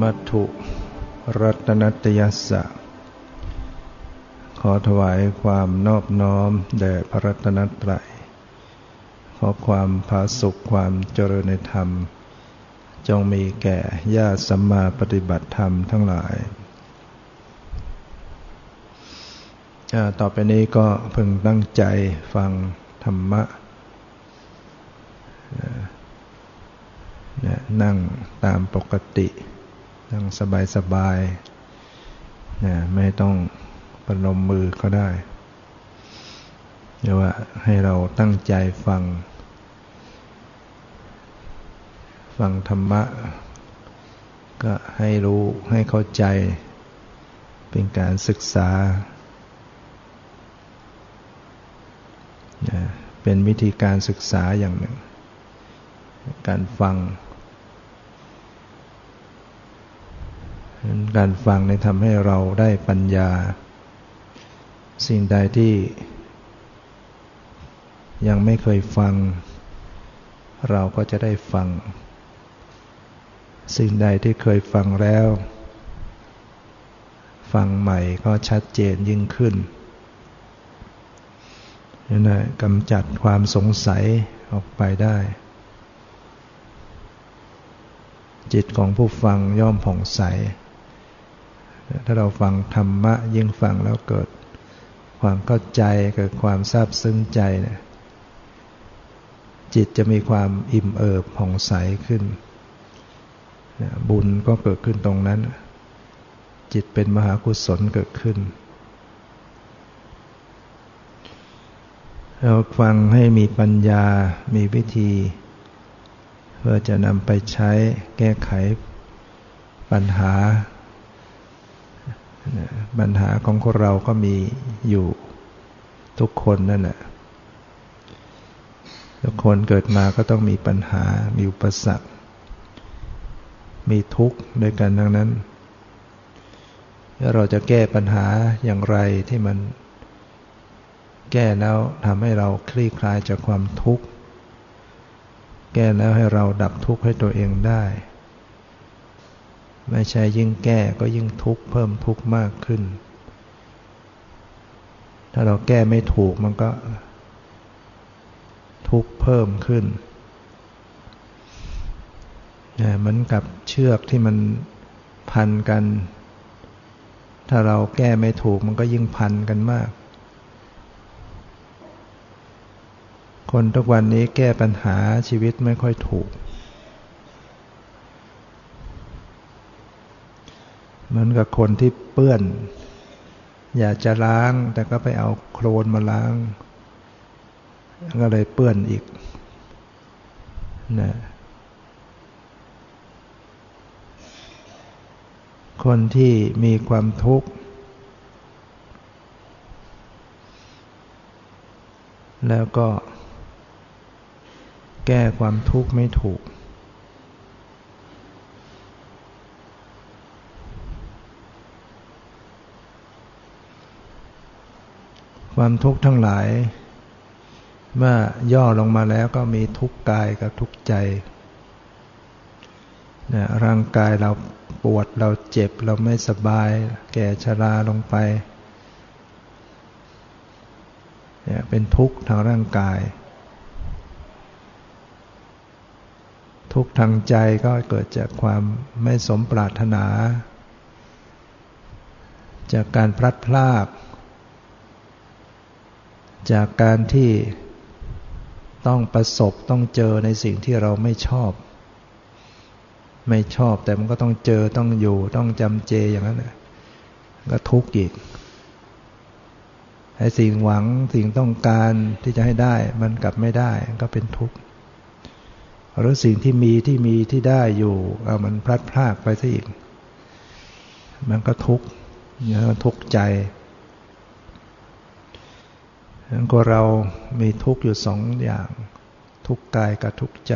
มัตถุรัตนัตยสะ ขอถวายความนอบน้อมแด่พระรัตนตรัย ขอความผาสุขความเจริญในธรรม จงมีแก่ญาติสัมมาปฏิบัติธรรมทั้งหลาย ต่อไปนี้ก็พึงตั้งใจฟังธรรมะนั่งตามปกติ นั่งสบายๆนะไม่ต้องประนมมือก็ได้เรียกว่าให้เราตั้งใจฟัง ฟังธรรมะ ก็ให้รู้ให้เข้าใจ เป็นการศึกษา เป็นวิธีการศึกษาอย่างหนึ่ง การฟัง การฟังในทำให้เราได้ปัญญา สิ่งใดที่ยังไม่เคยฟัง เราก็จะได้ฟัง สิ่งใดที่เคยฟังแล้ว ฟังใหม่ก็ชัดเจนยิ่งขึ้นนั่นะกำจัดความสงสัยออกไปได้ จิตของผู้ฟังย่อมผ่องใส ถ้าเราฟังธรรมะยิ่งฟังแล้วเกิด ความเข้าใจเกิดความซาบซึ้งใจเนี่ยจิตจะมีความอิ่มเอิบผ่องใสขึ้น บุญก็เกิดขึ้นตรงนั้น จิตเป็นมหากุศลเกิดขึ้น เราฟังให้มีปัญญา มีวิธี เพื่อจะนำไปใช้แก้ไขปัญหา ปัญหาของคนเราก็มีอยู่ทุกคนนั่นแหละทุกคนเกิดมาก็ต้องมีปัญหา มีอุปสรรค มีทุกข์ด้วยกันทั้งนั้น แล้วเราจะแก้ปัญหาอย่างไรที่มัน แก้แล้วทำให้เราคลี่คลายจากความทุกข์ แก้แล้วให้เราดับทุกข์ให้ตัวเองได้ ไม่ใช่ยิ่งแก้ก็ยิ่งทุกข์เพิ่มทุกข์มากขึ้น ถ้าเราแก้ไม่ถูกมันก็ ทุกข์เพิ่มขึ้นเหมือนกับเชือกที่มันพันกัน ถ้าเราแก้ไม่ถูกมันก็ยิ่งพันกันมาก คนทุกวันนี้แก้ปัญหาชีวิตไม่ค่อยถูก เหมือนกับคนที่เปื้อน อยากจะล้างแต่ก็ไปเอาโคลนมาล้าง ก็เลยเปื้อนอีกนะคนที่มีความทุกข์ แล้วก็แก้ความทุกข์ไม่ถูก ความทุกข์ทั้งหลาย เมื่อย่อลงมาแล้วก็มีทุกข์กายกับทุกข์ใจนะร่างกายเราปวดเราเจ็บเราไม่สบาย แก่ชราลงไปเนี่ยเป็นทุกข์ทางร่างกาย ทุกข์ทางใจก็เกิดจากความไม่สมปรารถนา จากการพลัดพราก จากการที่ต้องประสบต้องเจอในสิ่งที่เราไม่ชอบ ไม่ชอบแต่มันก็ต้องเจอต้องอยู่ต้องจำเจอย่างนั้นก็ทุกข์อีกไอ้สิ่งหวังสิ่งต้องการที่จะให้ได้มันกลับไม่ได้ก็เป็นทุกข์หรือสิ่งที่มีที่มีที่ได้อยู่เอามันพลัดพรากไปซะอีก มันก็ทุกข์เนี่ยทุกข์ใจ นั้นก็เรามีทุกข์อยู่สองอย่าง ทุกข์กายกับทุกข์ใจ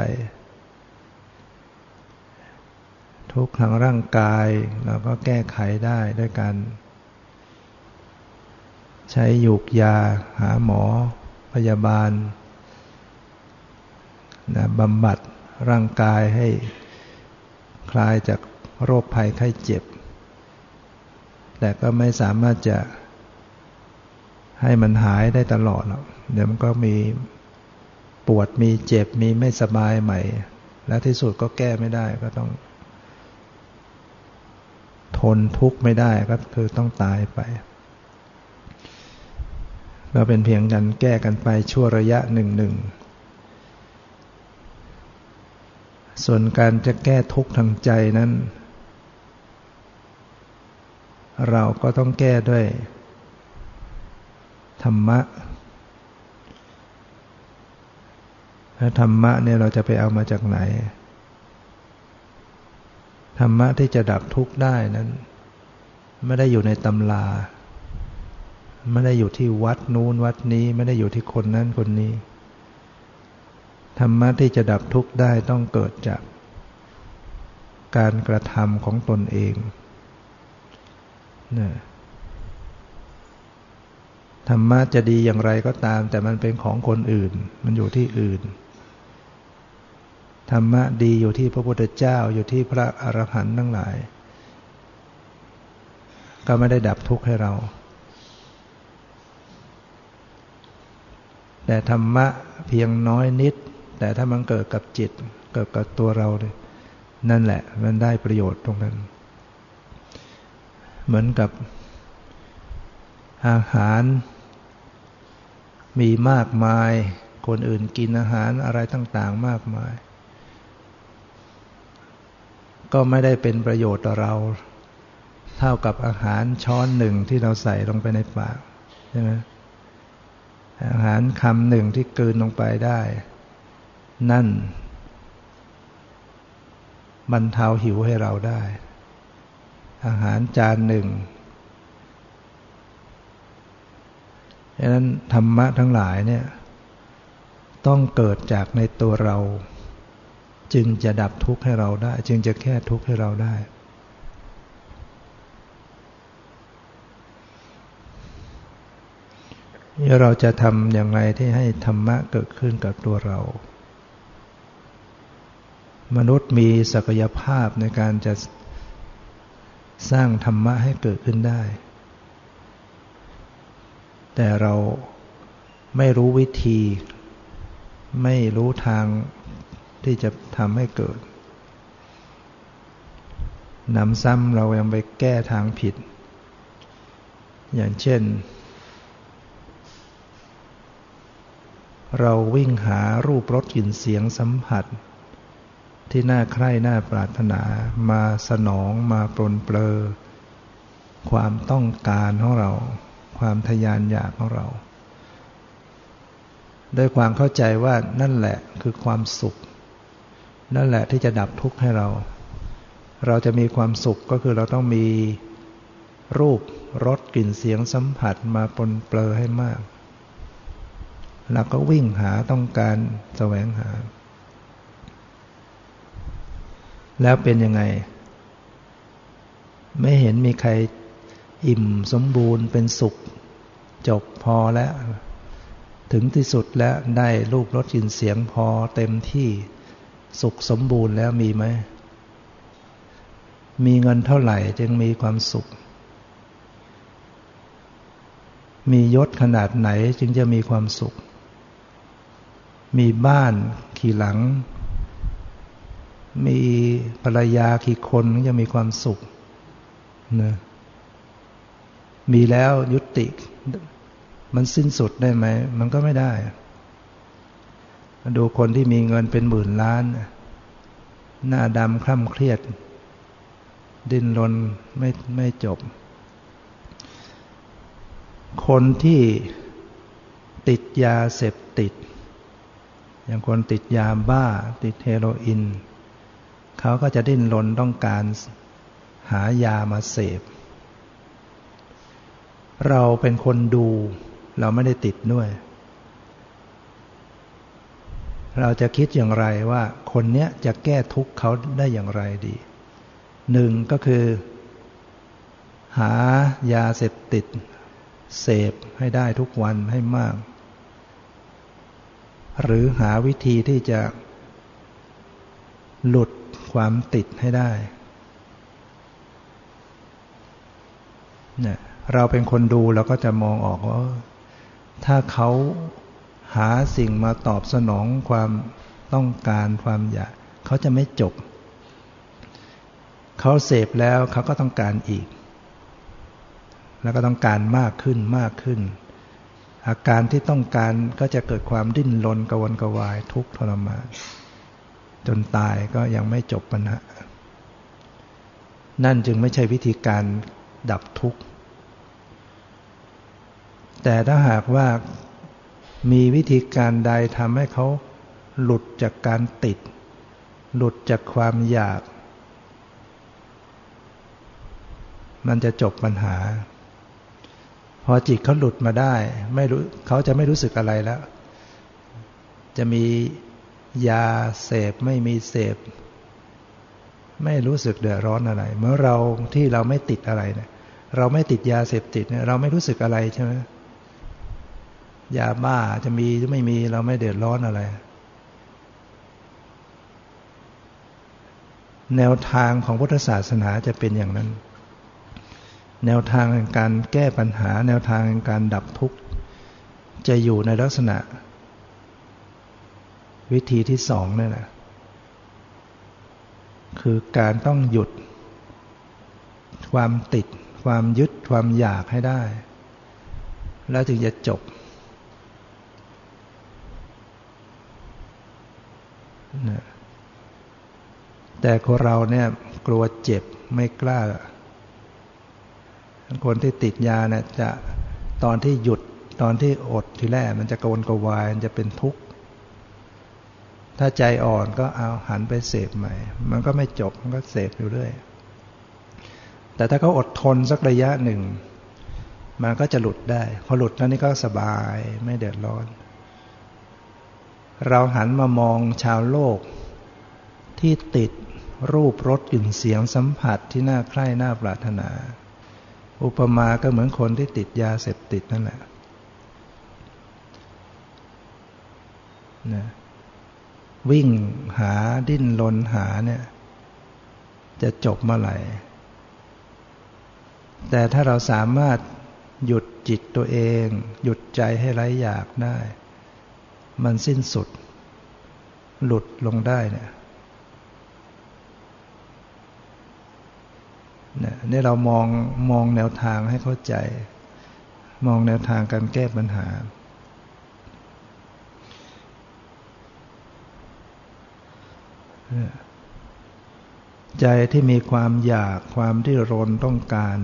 ทุกข์ทางร่างกายเราก็แก้ไขได้ด้วยการใช้ยูกยาหาหมอ พยาบาลนะบำบัดร่างกายให้คลายจากโรคภัยไข้เจ็บ แต่ก็ไม่สามารถจะ ให้มันหายได้ตลอดหรอกเดี๋ยวมันก็มีปวดมีเจ็บมีไม่สบายใหม่ และที่สุดก็แก้ไม่ได้ก็ต้อง ทนทุกข์ไม่ได้ก็คือต้องตายไปก็เป็นเพียงกันแก้กันไปชั่วระยะหนึ่งหนึ่งส่วนการจะแก้ทุกข์ทางใจนั้น เราก็ต้องแก้ด้วย ธรรมะแล้วธรรมะเนี่ยเราจะไปเอามาจากไหน ธรรมะที่จะดับทุกข์ได้นั้น ไม่ได้อยู่ในตำราไม่ได้อยู่ที่วัดนู้นวัดนี้ ไม่ได้อยู่ที่คนนั้นคนนี้ ธรรมะที่จะดับทุกข์ได้ต้องเกิดจาก การกระทำของตนเองนะ ธรรมะจะดีอย่างไรก็ตาม แต่มันเป็นของคนอื่น มันอยู่ที่อื่น ธรรมะดีอยู่ที่พระพุทธเจ้าอยู่ที่พระอรหันต์ทั้งหลาย ก็ไม่ได้ดับทุกข์ให้เรา แต่ธรรมะเพียงน้อยนิด แต่ถ้ามันเกิดกับจิต เกิดกับตัวเราเลยนั่นแหละ มันได้ประโยชน์ตรงนั้น เหมือนกับอาหาร มีมากมาย คนอื่นกินอาหารอะไรต่างๆมากมาย ก็ไม่ได้เป็นประโยชน์ต่อเรา เท่ากับอาหารช้อนหนึ่งที่เราใส่ลงไปในปากใช่ไหมอาหารคำหนึ่งที่เกินลงไปได้ นั่นบรรเทาหิวให้เราได้ อาหารจานหนึ่ง ดังนั้นธรรมะทั้งหลายเนี่ยต้องเกิดจากในตัวเรา จึงจะดับทุกข์ให้เราได้ จึงจะแก้ทุกข์ให้เราได้ เราจะทำอย่างไรที่ให้ธรรมะเกิดขึ้นกับตัวเรา มนุษย์มีศักยภาพในการจะสร้างธรรมะให้เกิดขึ้นได้ แต่เราไม่รู้วิธี ไม่รู้ทางที่จะทำให้เกิดนำซ้ำเรายังไปแก้ทางผิด อย่างเช่น เราวิ่งหารูปรสกลิ่นเสียงสัมผัส ที่น่าใคร่น่าปรารถนามาสนองมาปลนเปลอความต้องการของเรา ความทยานอยากของเราด้วยความเข้าใจว่านั่นแหละคือความสุข นั่นแหละที่จะดับทุกข์ให้เรา เราจะมีความสุขก็คือเราต้องมีรูปรสกลิ่นเสียงสัมผัสมาปนเปลอให้มากเราก็วิ่งหาต้องการแสวงหา แล้วเป็นยังไง ไม่เห็นมีใคร อิ่มสมบูรณ์เป็นสุข จบพอแล้ว ถึงที่สุดแล้วได้รูปรสกลิ่นเสียงพอเต็มที่สุขสมบูรณ์แล้วมีไหม มีเงินเท่าไหร่จึงมีความสุข มียศขนาดไหนจึงจะมีความสุข มีบ้านขี่หลัง มีภรรยาขี่คนจะมีความสุขนะ มีแล้วยุติ มันสิ้นสุดได้ไหม มันก็ไม่ได้ ดูคนที่มีเงินเป็นหมื่นล้าน หน้าดำคล่ำเครียด ดิ้นรนไม่ไม่จบ คนที่ติดยาเสพติด อย่างคนติดยาบ้า ติดเฮโรอีนเขาก็จะดิ้นรนต้องการหายามาเสพ เราเป็นคนดู เราไม่ได้ติดด้วย เราจะคิดอย่างไรว่าคนเนี้ยจะแก้ทุกข์เขาได้อย่างไรดี หนึ่งก็คือ หายาเสพติด เสพให้ได้ทุกวันให้มาก หรือหาวิธีที่จะ หลุดความติดให้ได้เนี่ย เราเป็นคนดูเราก็จะมองออกว่า ถ้าเขาหาสิ่งมาตอบสนองความต้องการความอยากเขาจะไม่จบ เขาเสพแล้วเขาก็ต้องการอีก แล้วก็ต้องการมากขึ้นมากขึ้น อาการที่ต้องการก็จะเกิดความดิ้นรนกวนกวายทุกข์ทรมานจนตายก็ยังไม่จบปัญหานั่นจึงไม่ใช่วิธีการดับทุกข์ แต่ถ้าหากว่ามีวิธีการใดทำให้เขาหลุดจากการติด หลุดจากความอยาก มันจะจบปัญหา พอจิตเขาหลุดมาได้ ไม่รู้เขาจะไม่รู้สึกอะไรแล้ว จะมียาเสพไม่มีเสพ ไม่รู้สึกเดือดร้อนอะไร เมื่อเราที่เราไม่ติดอะไรเนี่ยเราไม่ติดยาเสพติดเนี่ยเราไม่รู้สึกอะไรใช่ไหม ยาบ้าจะมีหรือไม่มีเราไม่เดือดร้อนอะไร แนวทางของพุทธศาสนาจะเป็นอย่างนั้น แนวทางในการแก้ปัญหา แนวทางในการดับทุกข์ จะอยู่ในลักษณะ วิธีที่สองนี่แหละคือการต้องหยุด ความติด ความยึดความอยากให้ได้ แล้วถึงจะจบนะ แต่คนเราเนี่ยกลัวเจ็บไม่กล้า คนที่ติดยาเนี่ยจะตอนที่หยุดตอนที่อดทีแรกมันจะโกนกวายมันจะเป็นทุกข์ ถ้าใจอ่อนก็เอาหันไปเสพใหม่ มันก็ไม่จบมันก็เสพอยู่เรื่อย แต่ถ้าเขาอดทนสักระยะหนึ่ง มันก็จะหลุดได้ พอหลุดแล้วนี่ก็สบายไม่เดือดร้อน เราหันมามองชาวโลก ที่ติดรูปรสกลิ่นเสียงสัมผัสที่น่าใคร่น่าปรารถนา อุปมาก็เหมือนคนที่ติดยาเสพติดนั่นแหละนะวิ่งหาดิ้นรนหาเนี่ย จะจบเมื่อไหร่ แต่ถ้าเราสามารถหยุดจิตตัวเอง หยุดใจให้ไร้อยากได้ มันสิ้นสุด หลุดลงได้เนี่ยนี่เรามองมองแนวทางให้เข้าใจ มองแนวทางการแก้ปัญหา ใจที่มีความอยากความที่รนต้องการ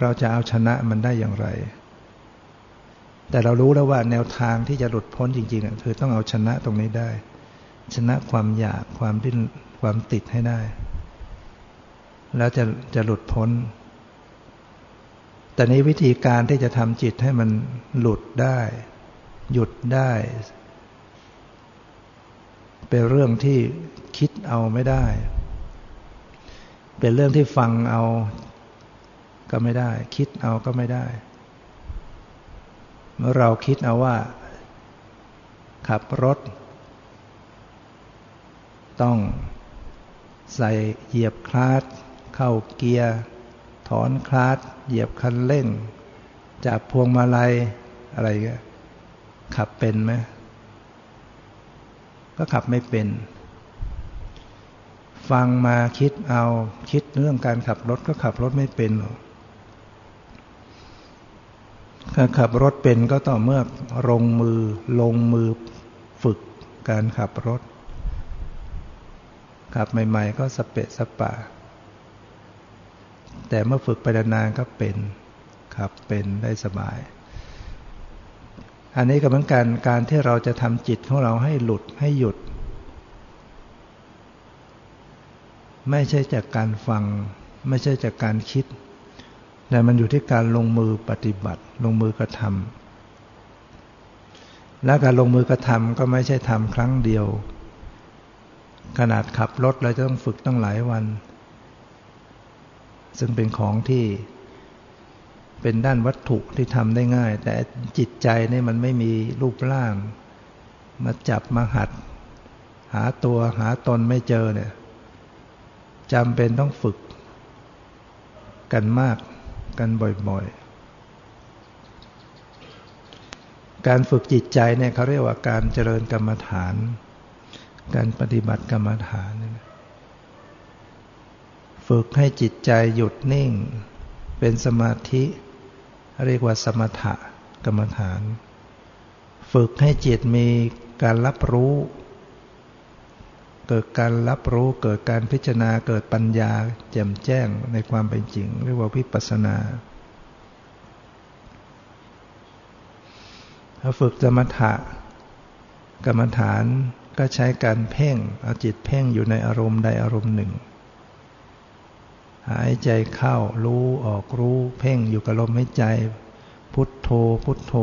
เราจะเอาชนะมันได้อย่างไร แต่เรารู้แล้วว่าแนวทางที่จะหลุดพ้นจริงๆคือต้องเอาชนะตรงนี้ได้ ชนะความอยากความดิ้นความติดให้ได้ แล้วจะจะหลุดพ้น แต่นี้วิธีการที่จะทำจิตให้มันหลุดได้ หยุดได้ เป็นเรื่องที่คิดเอาไม่ได้ เป็นเรื่องที่ฟังเอาก็ไม่ได้ คิดเอาก็ไม่ได้ เมื่อเราคิดเอาว่า ขับรถ ต้องใส่เหยียบคลาสเข้าเกียร์ ถอนคลาสเหยียบคันเร่ง จับพวงมาลัย อะไรกขับเป็นไหมก็ขับไม่เป็น ฟังมาคิดเอาคิดเรื่องการขับรถก็ขับรถไม่เป็นหรอก ขับรถเป็นก็ต่อเมื่อลงมือลงมือฝึกการขับรถ ขับใหม่ ๆ ก็สเปะสปะ แต่เมื่อฝึกไปนานๆก็เป็น ขับเป็นได้สบาย อันนี้ก็เหมือนกันการที่เราจะทำจิตของเราให้หลุดให้หยุด ไม่ใช่จากการฟัง ไม่ใช่จากการคิด แต่มันอยู่ที่การลงมือปฏิบัติ ลงมือกระทำและการลงมือกระทำก็ไม่ใช่ทำครั้งเดียว ขนาดขับรถเราจะต้องฝึกตั้งหลายวัน ซึ่งเป็นของที่เป็นด้านวัตถุที่ทำได้ง่าย แต่จิตใจนี่มันไม่มีรูปร่าง มาจับมาหัด หาตัวหาตนไม่เจอเนี่ยจำเป็นต้องฝึกกันมาก กันบ่อยๆ การฝึกจิตใจเนี่ยเขาเรียกว่าการเจริญกรรมฐาน การปฏิบัติกรรมฐาน ฝึกให้จิตใจหยุดนิ่ง เป็นสมาธิ เรียกว่าสมถะกรรมฐาน ฝึกให้จิตมีการรับรู้ เกิดการรับรู้เกิดการพิจารณาเกิดปัญญา แจ่มแจ้งในความเป็นจริง เรียกว่าวิปัสสนาถ้าฝึกสมถะกรรมฐานก็ใช้การเพ่งเอาจิตเพ่งอยู่ในอารมณ์ใดอารมณ์หนึ่ง หายใจเข้ารู้ออกรู้เพ่งอยู่กับลมหายใจ พุทโธ พุทโธ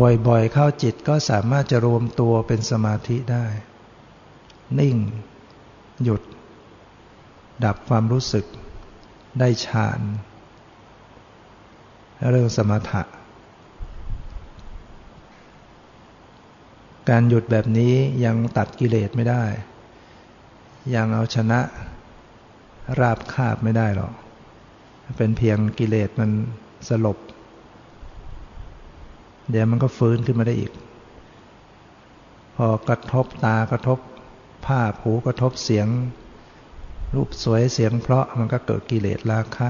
บ่อยๆ เข้าจิตก็สามารถจะรวมตัวเป็นสมาธิได้ นิ่ง หยุด ดับความรู้สึก ได้ฌานเรื่องสมถะ การหยุดแบบนี้ยังตัดกิเลสไม่ได้ ยังเอาชนะ ราบคาบไม่ได้หรอก เป็นเพียงกิเลสมันสลบ เดี๋ยวมันก็ฟื้นขึ้นมาได้อีก พอกระทบตากระทบ ภาพหูกระทบเสียง รูปสวยเสียงเพราะมันก็เกิดกิเลสราคะ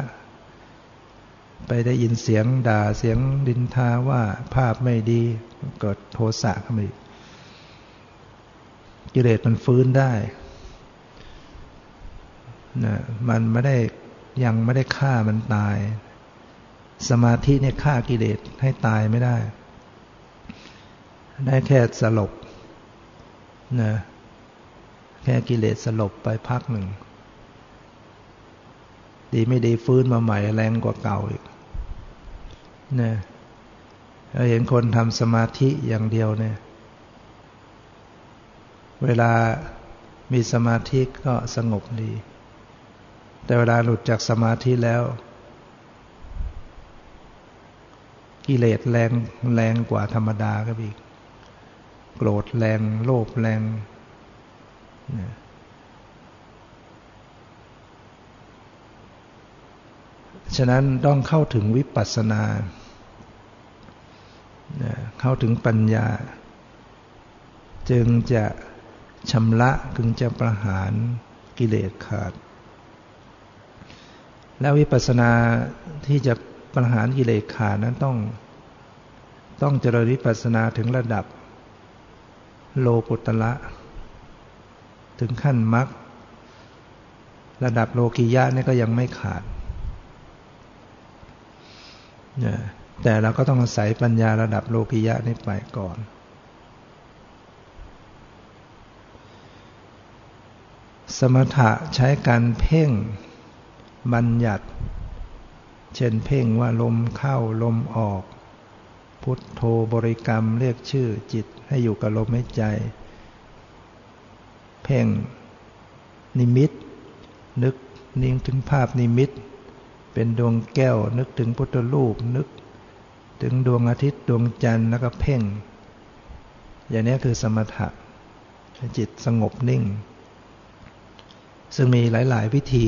ไปได้ยินเสียงด่าเสียงดินทาว่าภาพไม่ดีเกิดโทสะขึ้นมาอีกกิเลสมันฟื้นได้นะมันไม่ได้ยังไม่ได้ฆ่ามันตาย สมาธิเนี่ยฆ่ากิเลสให้ตายไม่ได้ ได้แค่สลบนะ แค่กิเลสสลบไปพักหนึ่ง ดีไม่ดีฟื้นมาใหม่แรงกว่าเก่าอีกนะเราเห็นคนทำสมาธิอย่างเดียวเนี่ย เวลามีสมาธิก็สงบดี แต่เวลาหลุดจากสมาธิแล้ว กิเลสแรงแรงกว่าธรรมดาก็อีก โกรธแรง โลภแรง ฉะนั้นต้องเข้าถึงวิปัสสนา เข้าถึงปัญญา จึงจะชำระจึงจะประหารกิเลสขาด แล้ววิปัสสนาที่จะประหารกิเลสขาดนั้นต้อง ต้องเจริญวิปัสสนาถึงระดับโลกุตละ ถึงขั้นมรรคระดับโลกิยะนี่ก็ยังไม่ขาด แต่เราก็ต้องอาศัยปัญญาระดับโลกิยะนี่ไปก่อน สมถะใช้การเพ่งบัญญัติ เช่นเพ่งว่าลมเข้าลมออก พุทโธบริกรรมเรียกชื่อจิตให้อยู่กับลมหายใจ เพ่งนิมิต นึกนิ่งถึงภาพนิมิต เป็นดวงแก้ว นึกถึงพุทธรูป นึกถึงดวงอาทิตย์ดวงจันทร์แล้วก็เพ่ง อย่างนี้คือสมถะจิตสงบนิ่ง ซึ่งมีหลาย ๆ วิธี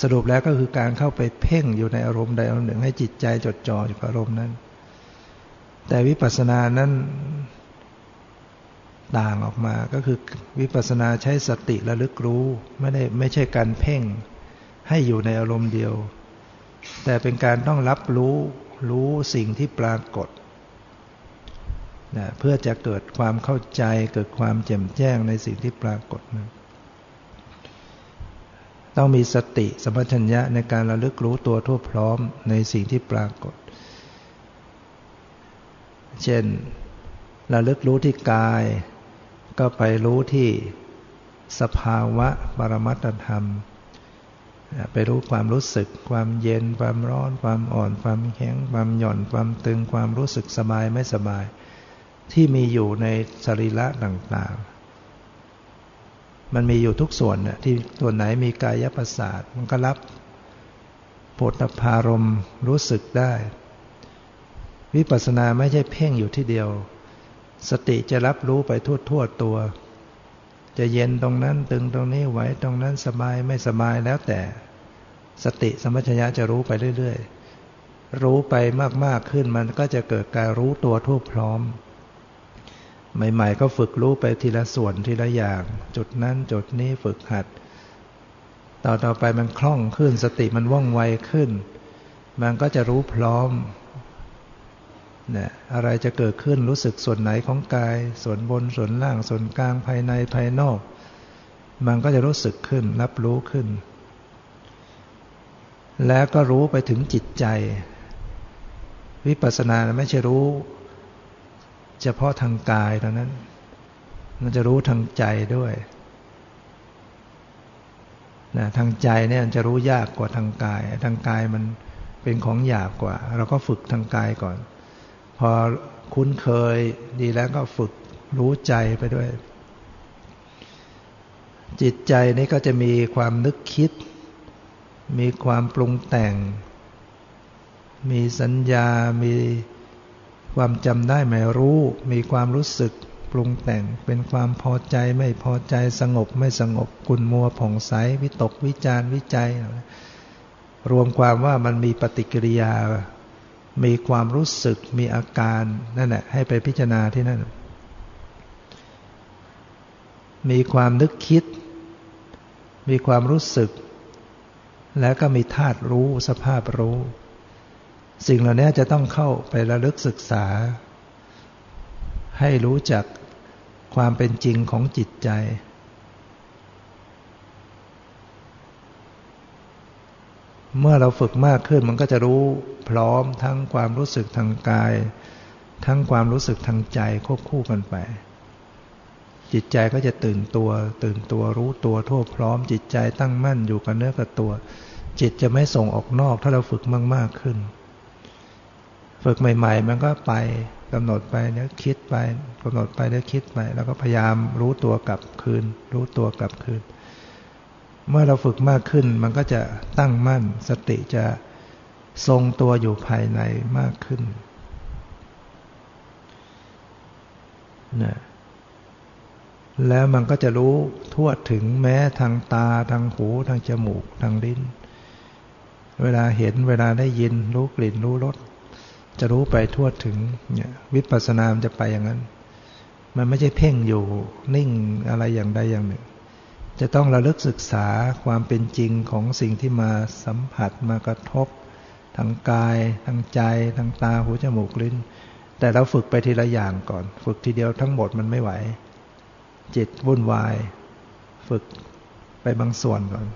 สรุปแล้วก็คือการเข้าไปเพ่งอยู่ในอารมณ์ใดอารมณ์หนึ่งให้จิตใจจดจ่ออยู่กับอารมณ์นั้น แต่วิปัสสนานั้น ต่างออกมาก็คือวิปัสสนาใช้สติระลึกรู้ ไม่ได้ไม่ใช่การเพ่งให้อยู่ในอารมณ์เดียว แต่เป็นการต้องรับรู้รู้สิ่งที่ปรากฏนะเพื่อจะเกิดความเข้าใจเกิดความแจ่มแจ้งในสิ่งที่ปรากฏนะต้องมีสติสมัชัญญะในการระลึกรู้ตัวทั่วพร้อมในสิ่งที่ปรากฏ เช่นระลึกรู้ที่กาย ก็ไปรู้ที่สภาวะปรมัตธรรม ไปรู้ความรู้สึก ความเย็น ความร้อน ความอ่อน ความแข็ง ความหย่อน ความตึง ความรู้สึกสบายไม่สบาย ที่มีอยู่ในสรีระต่างๆ มันมีอยู่ทุกส่วนน่ที่ส่วไหนมีกายประสาทมันก็รับปวดพารมรู้สึกได้ วิปัสสนาไม่ใช่เพ่งอยู่ที่เดียว สติจะรับรู้ไปทั่วทั่วตัว จะเย็นตรงนั้นตึงตรงนี้ไหวตรงนั้นสบายไม่สบายแล้วแต่ สติสมัชญะจะรู้ไปเรื่อยๆ รู้ไปมากๆขึ้นมันก็จะเกิดการรู้ตัวทั่วพร้อม ใหม่ๆ ก็ฝึกรู้ไปทีละส่วนทีละอย่าง จุดนั้นจุดนี้ฝึกหัด ต่อต่อไปมันคล่องขึ้น สติมันว่องไวขึ้น มันก็จะรู้พร้อม นี่ยอะไรจะเกิดขึ้นรู้สึกส่วนไหนของกาย ส่วนบนส่วนล่างส่วนกลางภายในภายนอก มันก็จะรู้สึกขึ้น รับรู้ขึ้น แล้วก็รู้ไปถึงจิตใจ วิปัสสนาไม่ใช่รู้ เฉพาะทางกายเท่านั้น มันจะรู้ทางใจด้วยนะทางใจเนี่ยจะรู้ยากกว่าทางกาย ทางกายมันเป็นของหยาบกว่า เราก็ฝึกทางกายก่อน พอคุ้นเคยดีแล้วก็ฝึกรู้ใจไปด้วย จิตใจนี้ก็จะมีความนึกคิด มีความปรุงแต่ง มีสัญญา มีความจำได้ไม่รู้ มีความรู้สึกปรุงแต่งเป็นความพอใจไม่พอใจสงบไม่สงบกุนมัวผ่องใสวิตกวิจารวิจัย รวมความว่ามันมีปฏิกิริยา มีความรู้สึกมีอาการนั่นแหละให้ไปพิจารณาที่นั่น มีความนึกคิด มีความรู้สึก แล้วก็มีธาตุรู้สภาพรู้ สิ่งเหล่านี้จะต้องเข้าไประลึกศึกษา ให้รู้จักความเป็นจริงของจิตใจ เมื่อเราฝึกมากขึ้นมันก็จะรู้พร้อมทั้งความรู้สึกทางกาย ทั้งความรู้สึกทางใจควบคู่กันไป จิตใจก็จะตื่นตัว ตื่นตัวรู้ตัวทั่วพร้อม จิตใจตั้งมั่นอยู่กับเนื้อกับตัว จิตจะไม่ส่งออกนอก ถ้าเราฝึกมากๆขึ้น ฝึกใหม่ ๆ มันก็ไปกำหนดไปแล้วคิดไปกำหนดไปแล้วคิดไป แล้วก็พยายามรู้ตัวกลับคืน รู้ตัวกลับคืน เมื่อเราฝึกมากขึ้นมันก็จะตั้งมั่น สติจะทรงตัวอยู่ภายในมากขึ้นนะแล้วมันก็จะรู้ทั่วถึงแม้ทางตาทางหูทางจมูกทางลิ้น เวลาเห็นเวลาได้ยิน รู้กลิ่นรู้รสจะรู้ไปทั่วถึงเนี่ยวิปัสสนามจะไปอย่างนั้น มันไม่ใช่เพ่งอยู่นิ่งอะไรอย่างใดอย่างหนึ่ง จะต้องระลึกศึกษาความเป็นจริงของสิ่งที่มาสัมผัสมากระทบทางกายทางใจทางตาหูจมูกลิ้น แต่เราฝึกไปทีละอย่างก่อน ฝึกทีเดียวทั้งหมดมันไม่ไหว จิตวุ่นวาย ฝึกไปบางส่วนก่อน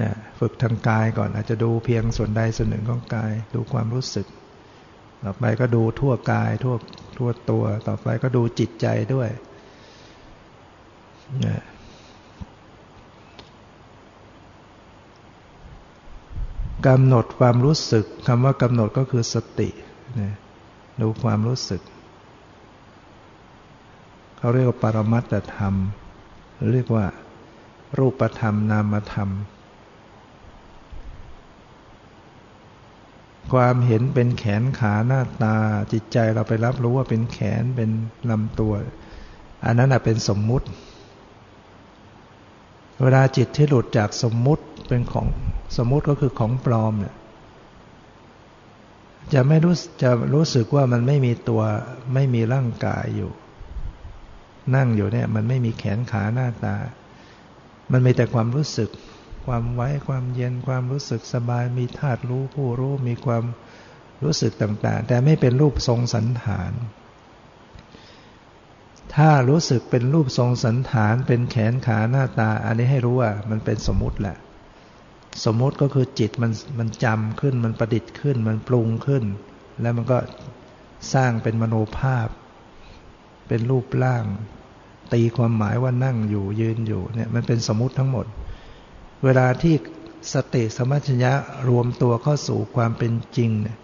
นะฝึกทางกายก่อน อาจจะดูเพียงส่วนใดส่วนหนึ่งของกาย ดูความรู้สึก ต่อไปก็ดูทั่วกายทั่วทั่วตัว ต่อไปก็ดูจิตใจด้วย กำหนดความรู้สึกคำว่ากำหนดก็คือสติดูความรู้สึก เขาเรียกว่าปรมัตธรรม เรียกว่า รูปธรรมนามธรรม ความเห็นเป็นแขนขาหน้าตา จิตใจเราไปรับรู้ว่าเป็นแขนเป็นลำตัว อันนั้นเป็นสมมุติ เวลาจิตที่หลุดจากสมมุติเป็นของสมมุติก็คือของปลอมเนี่ยจะไม่รู้จะรู้สึกว่ามันไม่มีตัวไม่มีร่างกายอยู่ นั่งอยู่เนี่ยมันไม่มีแขนขาหน้าตา มันมีแต่ความรู้สึก ความไว้ความเย็นความรู้สึกสบาย มีธาตุรู้ผู้รู้มีความรู้สึกต่าง ๆ แต่ไม่เป็นรูปทรงสันฐาน ถ้ารู้สึกเป็นรูปทรงสันฐานเป็นแขนขาหน้าตา อันนี้ให้รู้ว่ามันเป็นสมมุติแหละ สมมุติก็คือจิตมันมันจำขึ้นมันประดิษฐ์ขึ้น มันปรุงขึ้น แล้วมันก็สร้างเป็นมโนภาพ เป็นรูปร่าง ตีความหมายว่านั่งอยู่ยืนอยู่เนี่ยมันเป็นสมมุติทั้งหมด เวลาที่สติสมัชญะรวมตัวเข้าสู่ความเป็นจริงเนี่ย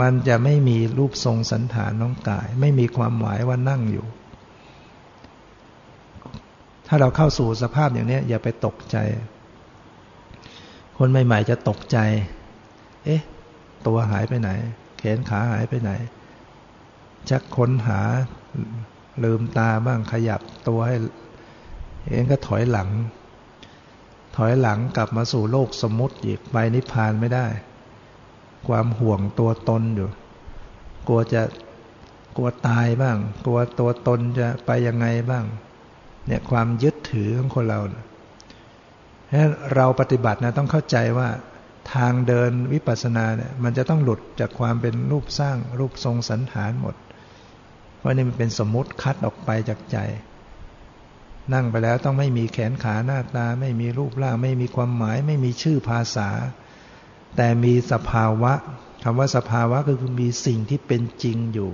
มันจะไม่มีรูปทรงสันฐานน้องกาย ไม่มีความหมายว่านั่งอยู่ ถ้าเราเข้าสู่สภาพอย่างนี้อย่าไปตกใจ คนใหม่ๆจะตกใจ เอ๊ะ ตัวหายไปไหนแขนขาหายไปไหน ชักค้นหาลืมตาบ้างขยับตัวให้ เองก็ถอยหลัง ถอยหลังกลับมาสู่โลกสมมติอีกไปนิพพานไม่ได้ ความห่วงตัวตนอยู่ กลัวจะกลัวตายบ้าง กลัวตัวตนจะไปยังไงบ้าง เนี่ยความยึดถือของคนเราเราปฏิบัตินะต้องเข้าใจว่าทางเดินวิปัสสนาเนี่ยมันจะต้องหลุดจากความเป็นรูปสร้างรูปทรงสันฐานหมด เพราะนี่มันเป็นสมมติคัดออกไปจากใจ นั่งไปแล้วต้องไม่มีแขนขาหน้าตา ไม่มีรูปร่าง ไม่มีความหมาย ไม่มีชื่อภาษา แต่มีสภาวะคำว่าสภาวะก็คือมีสิ่งที่เป็นจริงอยู่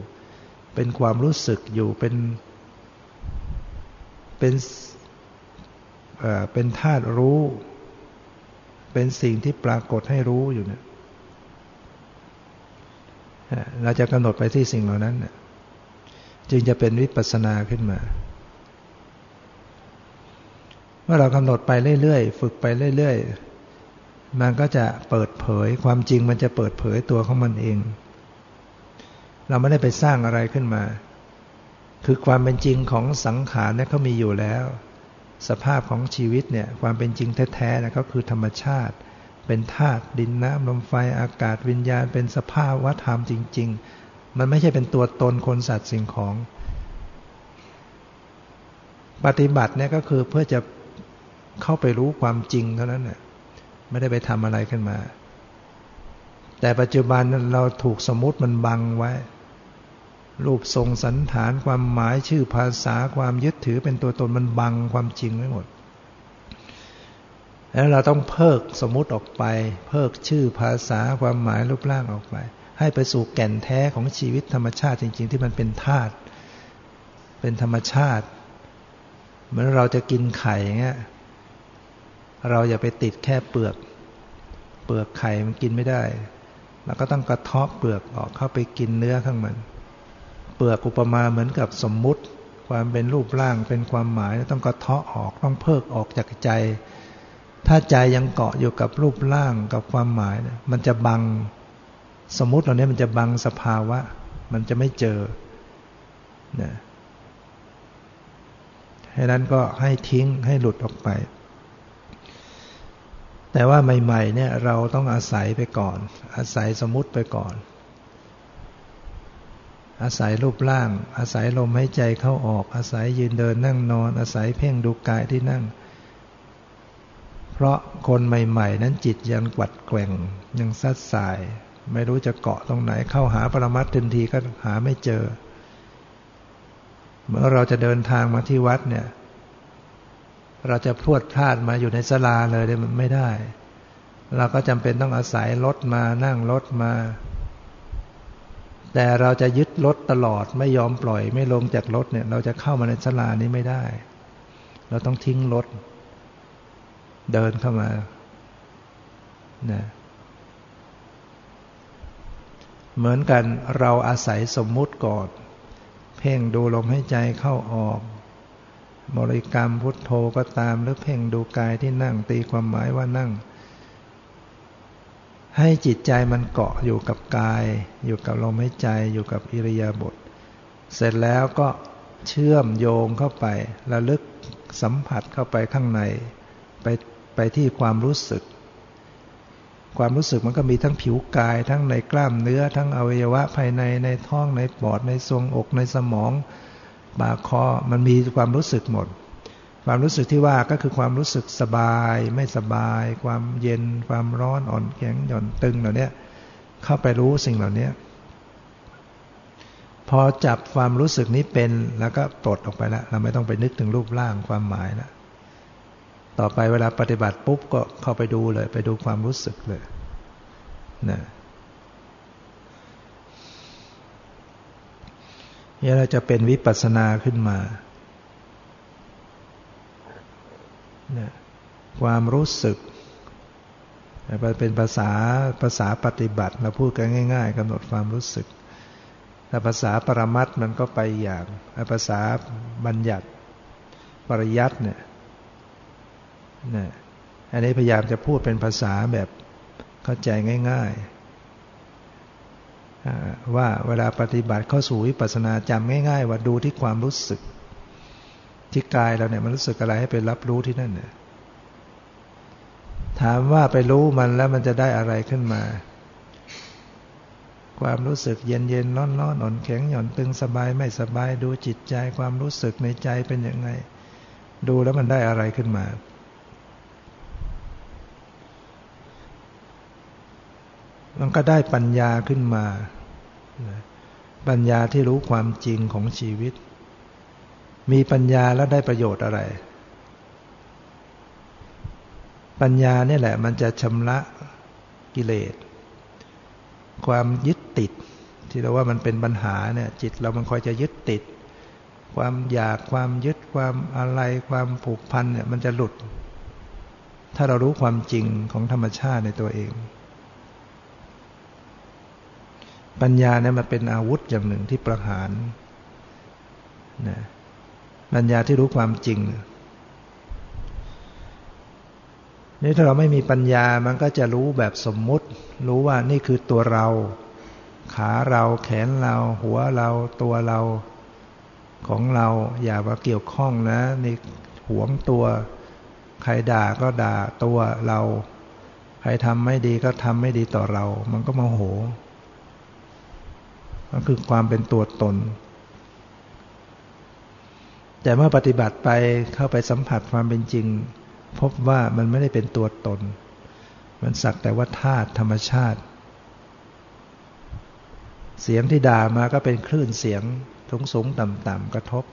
เป็นความรู้สึกอยู่เป็นเป็นเป็นธาตุรู้ เป็นสิ่งที่ปรากฏให้รู้อยู่เนี่ยเราจะกำหนดไปที่สิ่งเหล่านั้นจึงจะเป็นวิปัสสนาขึ้นมา เมื่อเรากำหนดไปเรื่อยๆ ฝึกไปเรื่อยๆ มันก็จะเปิดเผยความจริงมันจะเปิดเผยตัวของมันเอง เราไม่ได้ไปสร้างอะไรขึ้นมา คือความเป็นจริงของสังขารเนี่ยเขามีอยู่แล้ว สภาพของชีวิตเนี่ยความเป็นจริงแท้ๆนะก็คือธรรมชาติ เป็นธาตุดินน้ำลมไฟอากาศวิญญาณ เป็นสภาพวัฏธรรมจริง ๆ มันไม่ใช่เป็นตัวตนคนสัตว์สิ่งของ ปฏิบัติเนี่ยก็คือเพื่อจะเข้าไปรู้ความจริงเท่านั้นเนี่ย ไม่ได้ไปทำอะไรขึ้นมา แต่ปัจจุบันเราถูกสมมติมันบังไว้ รูปทรงสันฐานความหมายชื่อภาษาความยึดถือเป็นตัวตนมันบังความจริงไว้หมด แล้วเราต้องเพิกสมมติออกไป เพิกชื่อภาษาความหมายรูปร่างออกไป ให้ไปสู่แก่นแท้ของชีวิตธรรมชาติจริง ๆ ที่มันเป็นธาตุเป็นธรรมชาติ เหมือนเราจะกินไข่เงี้ย เราอย่าไปติดแค่เปลือก เปลือกไข่มันกินไม่ได้เราก็ต้องกระเทาะเปลือกออกเข้าไปกินเนื้อข้างมัน เปลือกอุปมาเหมือนกับสมมุติ ความเป็นรูปร่างเป็นความหมายต้องกระเทาะออกต้องเพิกออกจากใจ ถ้าใจยังเกาะอยู่กับรูปร่างกับความหมายมันจะบังสมมุติเหล่านี้มันจะบังสภาวะ มันจะไม่เจอนะให้นั้นก็ให้ทิ้งให้หลุดออกไป แต่ว่าใหม่ๆเนี่ยเราต้องอาศัยไปก่อน อาศัยสมมติไปก่อน อาศัยรูปร่าง อาศัยลมหายใจเข้าออก อาศัยยืนเดินนั่งนอน อาศัยเพ่งดูกายที่นั่ง เพราะคนใหม่ ๆ นั้นจิตยังกวัดแกว่งยังซัดสาย ไม่รู้จะเกาะตรงไหนเข้าหาปรมัตถ์ทันทีก็หาไม่เจอ เมื่อเราจะเดินทางมาที่วัดเนี่ย เราจะพรวดพลาดมาอยู่ในสลาเลยมันไม่ได้ เราก็จำเป็นต้องอาศัยรถมานั่งรถมา แต่เราจะยึดรถตลอดไม่ยอมปล่อย ไม่ลงจากรถเนี่ย เราจะเข้ามาในศาลานี้ไม่ได้ เราต้องทิ้งรถ เดินเข้ามานะเหมือนกันเราอาศัยสมมุติก่อน เพ่งดูลมให้ใจเข้าออก บริกรรมพุทโธก็ตามหรือเพ่งดูกายที่นั่งตีความหมายว่านั่ง ให้จิตใจมันเกาะอยู่กับกาย อยู่กับลมหายใจอยู่กับอิริยาบถเสร็จแล้วก็เชื่อมโยงเข้าไประลึกสัมผัสเข้าไปข้างใน ไปไปที่ความรู้สึก ความรู้สึกมันก็มีทั้งผิวกาย ทั้งในกล้ามเนื้อ ทั้งอวัยวะภายในในท้องในปอดในทรวงอกในสมอง ปาคอ มันมีความรู้สึกหมด ความรู้สึกที่ว่าก็คือความรู้สึกสบาย ไม่สบาย ความเย็น ความร้อนอ่อนแข็งหย่อนตึงเหล่านี้เข้าไปรู้สิ่งเหล่านี้พอจับความรู้สึกนี้เป็นแล้วก็ปลดออกไปแล้วเราไม่ต้องไปนึกถึงรูปร่างความหมายแล้วต่อไปเวลาปฏิบัติปุ๊บก็เข้าไปดูเลย ไปดูความรู้สึกเลยนะ นี่เราจะเป็นวิปัสสนาขึ้นมา ความรู้สึกเป็นภาษาภาษาปฏิบัติเราพูดกันง่าย ๆกำหนดความรู้สึก แต่ภาษาปรมัตมันก็ไปอย่างภาษาบัญญัติปริยัติเนี่ยนะอันนี้พยายามจะพูดเป็นภาษาแบบเข้าใจง่าย ๆ ว่าเวลาปฏิบัติเข้าสู่วิปัสสนาจำง่ายๆ ว่าดูที่ความรู้สึก ที่กายเราเนี่ยมันรู้สึกอะไรให้ไปรับรู้ที่นั่นเนี่ยถามว่าไปรู้มันแล้วมันจะได้อะไรขึ้นมา ความรู้สึกเย็นเย็นร้อนร้อนอ่อนแข็งหย่อนตึงสบายไม่สบายดูจิตใจความรู้สึกในใจเป็นยังไง ดูแล้วมันได้อะไรขึ้นมา มันก็ได้ปัญญาขึ้นมา ปัญญาที่รู้ความจริงของชีวิต มีปัญญาแล้วได้ประโยชน์อะไร ปัญญาเนี่ยแหละ มันจะชำระกิเลส ความยึดติด ที่เราว่ามันเป็นปัญหาเนี่ย จิตเรามันคอยจะยึดติด ความอยากความยึดความอะไร ความผูกพันเนี่ย มันจะหลุด ถ้าเรารู้ความจริงของธรรมชาติในตัวเอง ปัญญาเนี่ยมันเป็นอาวุธอย่างหนึ่งที่ประหารนะปัญญาที่รู้ความจริงนี่ถ้าเราไม่มีปัญญามันก็จะรู้แบบสมมุติ รู้ว่านี่คือตัวเรา ขาเราแขนเรา หัวเราตัวเราของเรา อย่ามาเกี่ยวข้องนะนี่หวงตัวใครด่าก็ด่าตัวเรา ใครทำไม่ดีก็ทำไม่ดีต่อเรา มันก็โมโห มันคือความเป็นตัวตน แต่เมื่อปฏิบัติไปเข้าไปสัมผัสความเป็นจริง พบว่ามันไม่ได้เป็นตัวตน มันสักแต่ว่าธาตุธรรมชาติ เสียงที่ด่ามาก็เป็นคลื่นเสียงสูงสูงต่ำต่ำกระทบ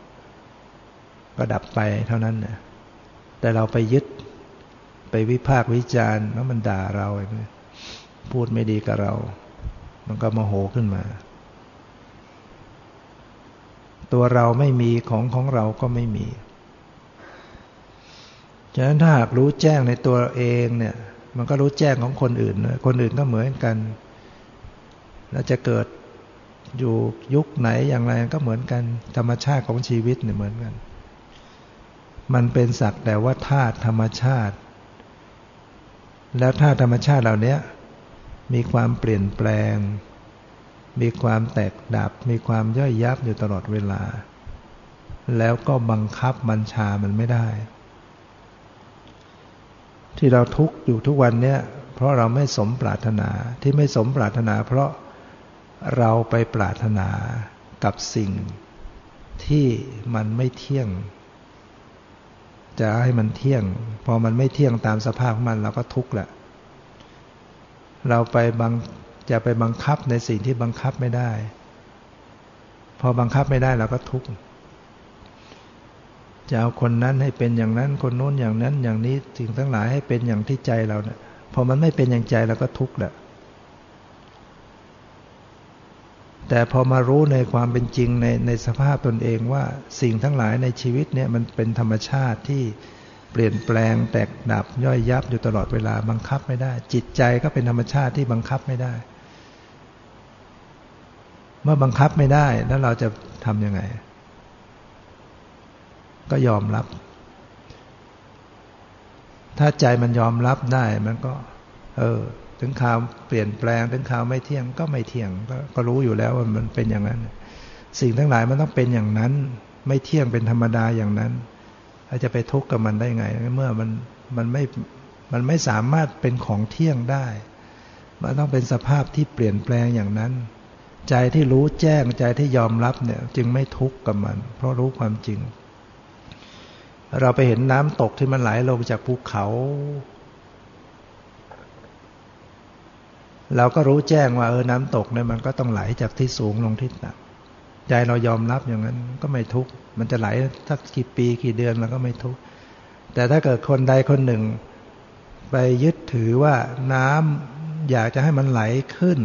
ก็ดับไปเท่านั้นนะแต่เราไปยึดไปวิพากวิจารณ์แล้วมันด่าเราพูดไม่ดีกับเรา มันก็โมโหขึ้นมา ตัวเราไม่มีของของเราก็ไม่มี ฉะนั้นถ้าหากรู้แจ้งในตัวเองเนี่ย มันก็รู้แจ้งของคนอื่น คนอื่นก็เหมือนกัน แล้วจะเกิดอยู่ยุคไหนอย่างไรก็เหมือนกัน ธรรมชาติของชีวิตเนี่ยเหมือนกัน มันเป็นสักแต่ว่าธาตุธรรมชาติ แล้วธาตุธรรมชาติเหล่านี้มีความเปลี่ยนแปลง มีความแตกดับ มีความย่อยยับอยู่ตลอดเวลา แล้วก็บังคับบัญชามันไม่ได้ ที่เราทุกข์อยู่ทุกวันเนี่ยเพราะเราไม่สมปรารถนาที่ไม่สมปรารถนา เพราะเราไปปรารถนากับสิ่งที่มันไม่เที่ยง จะให้มันเที่ยง พอมันไม่เที่ยงตามสภาพของมันเราก็ทุกข์แหละเราไปบัง จะไปบังคับในสิ่งที่บังคับไม่ได้ พอบังคับไม่ได้เราก็ทุกข์จะเอาคนนั้นให้เป็นอย่างนั้น คนโน้นอย่างนั้น อย่างนี้สิ่งทั้งหลายให้เป็นอย่างที่ใจเราเนี่ยพอมันไม่เป็นอย่างใจเราก็ทุกข์แหละแต่พอมารู้ในความเป็นจริงในในสภาพตนเองว่าสิ่งทั้งหลายในชีวิตเนี่ยมันเป็นธรรมชาติที่เปลี่ยนแปลงแตกดับย่อยยับอยู่ตลอดเวลาบังคับไม่ได้ จิตใจก็เป็นธรรมชาติที่บังคับไม่ได้ เมื่อบังคับไม่ได้แล้วเราจะทำยังไง ก็ยอมรับ ถ้าใจมันยอมรับได้มันก็ เออ ถึงข่าวเปลี่ยนแปลง ถึงข่าวไม่เที่ยงก็ไม่เที่ยงกก็รู้อยู่แล้วว่ามันเป็นอย่างนั้น สิ่งทั้งหลายมันต้องเป็นอย่างนั้น ไม่เที่ยงเป็นธรรมดาอย่างนั้นเราจะไปทุกข์กับมันได้ไง เมื่อมันมันไม่มันไม่สามารถเป็นของเที่ยงได้ มันต้องเป็นสภาพที่เปลี่ยนแปลงอย่างนั้น ใจที่รู้แจ้งใจที่ยอมรับเนี่ย จึงไม่ทุกข์กับมัน เพราะรู้ความจริง เราไปเห็นน้ำตกที่มันไหลลงจากภูเขา เราก็รู้แจ้งว่าเออน้ำตกเนี่ยมันก็ต้องไหลจากที่สูงลงที่ต่ำใจเรายอมรับอย่างนั้นก็ไม่ทุกข์ มันจะไหลสักกี่ปีกี่เดือนเราก็ไม่ทุกข์ แต่ถ้าเกิดคนใดคนหนึ่ง ไปยึดถือว่าน้ำอยากจะให้มันไหลขึ้น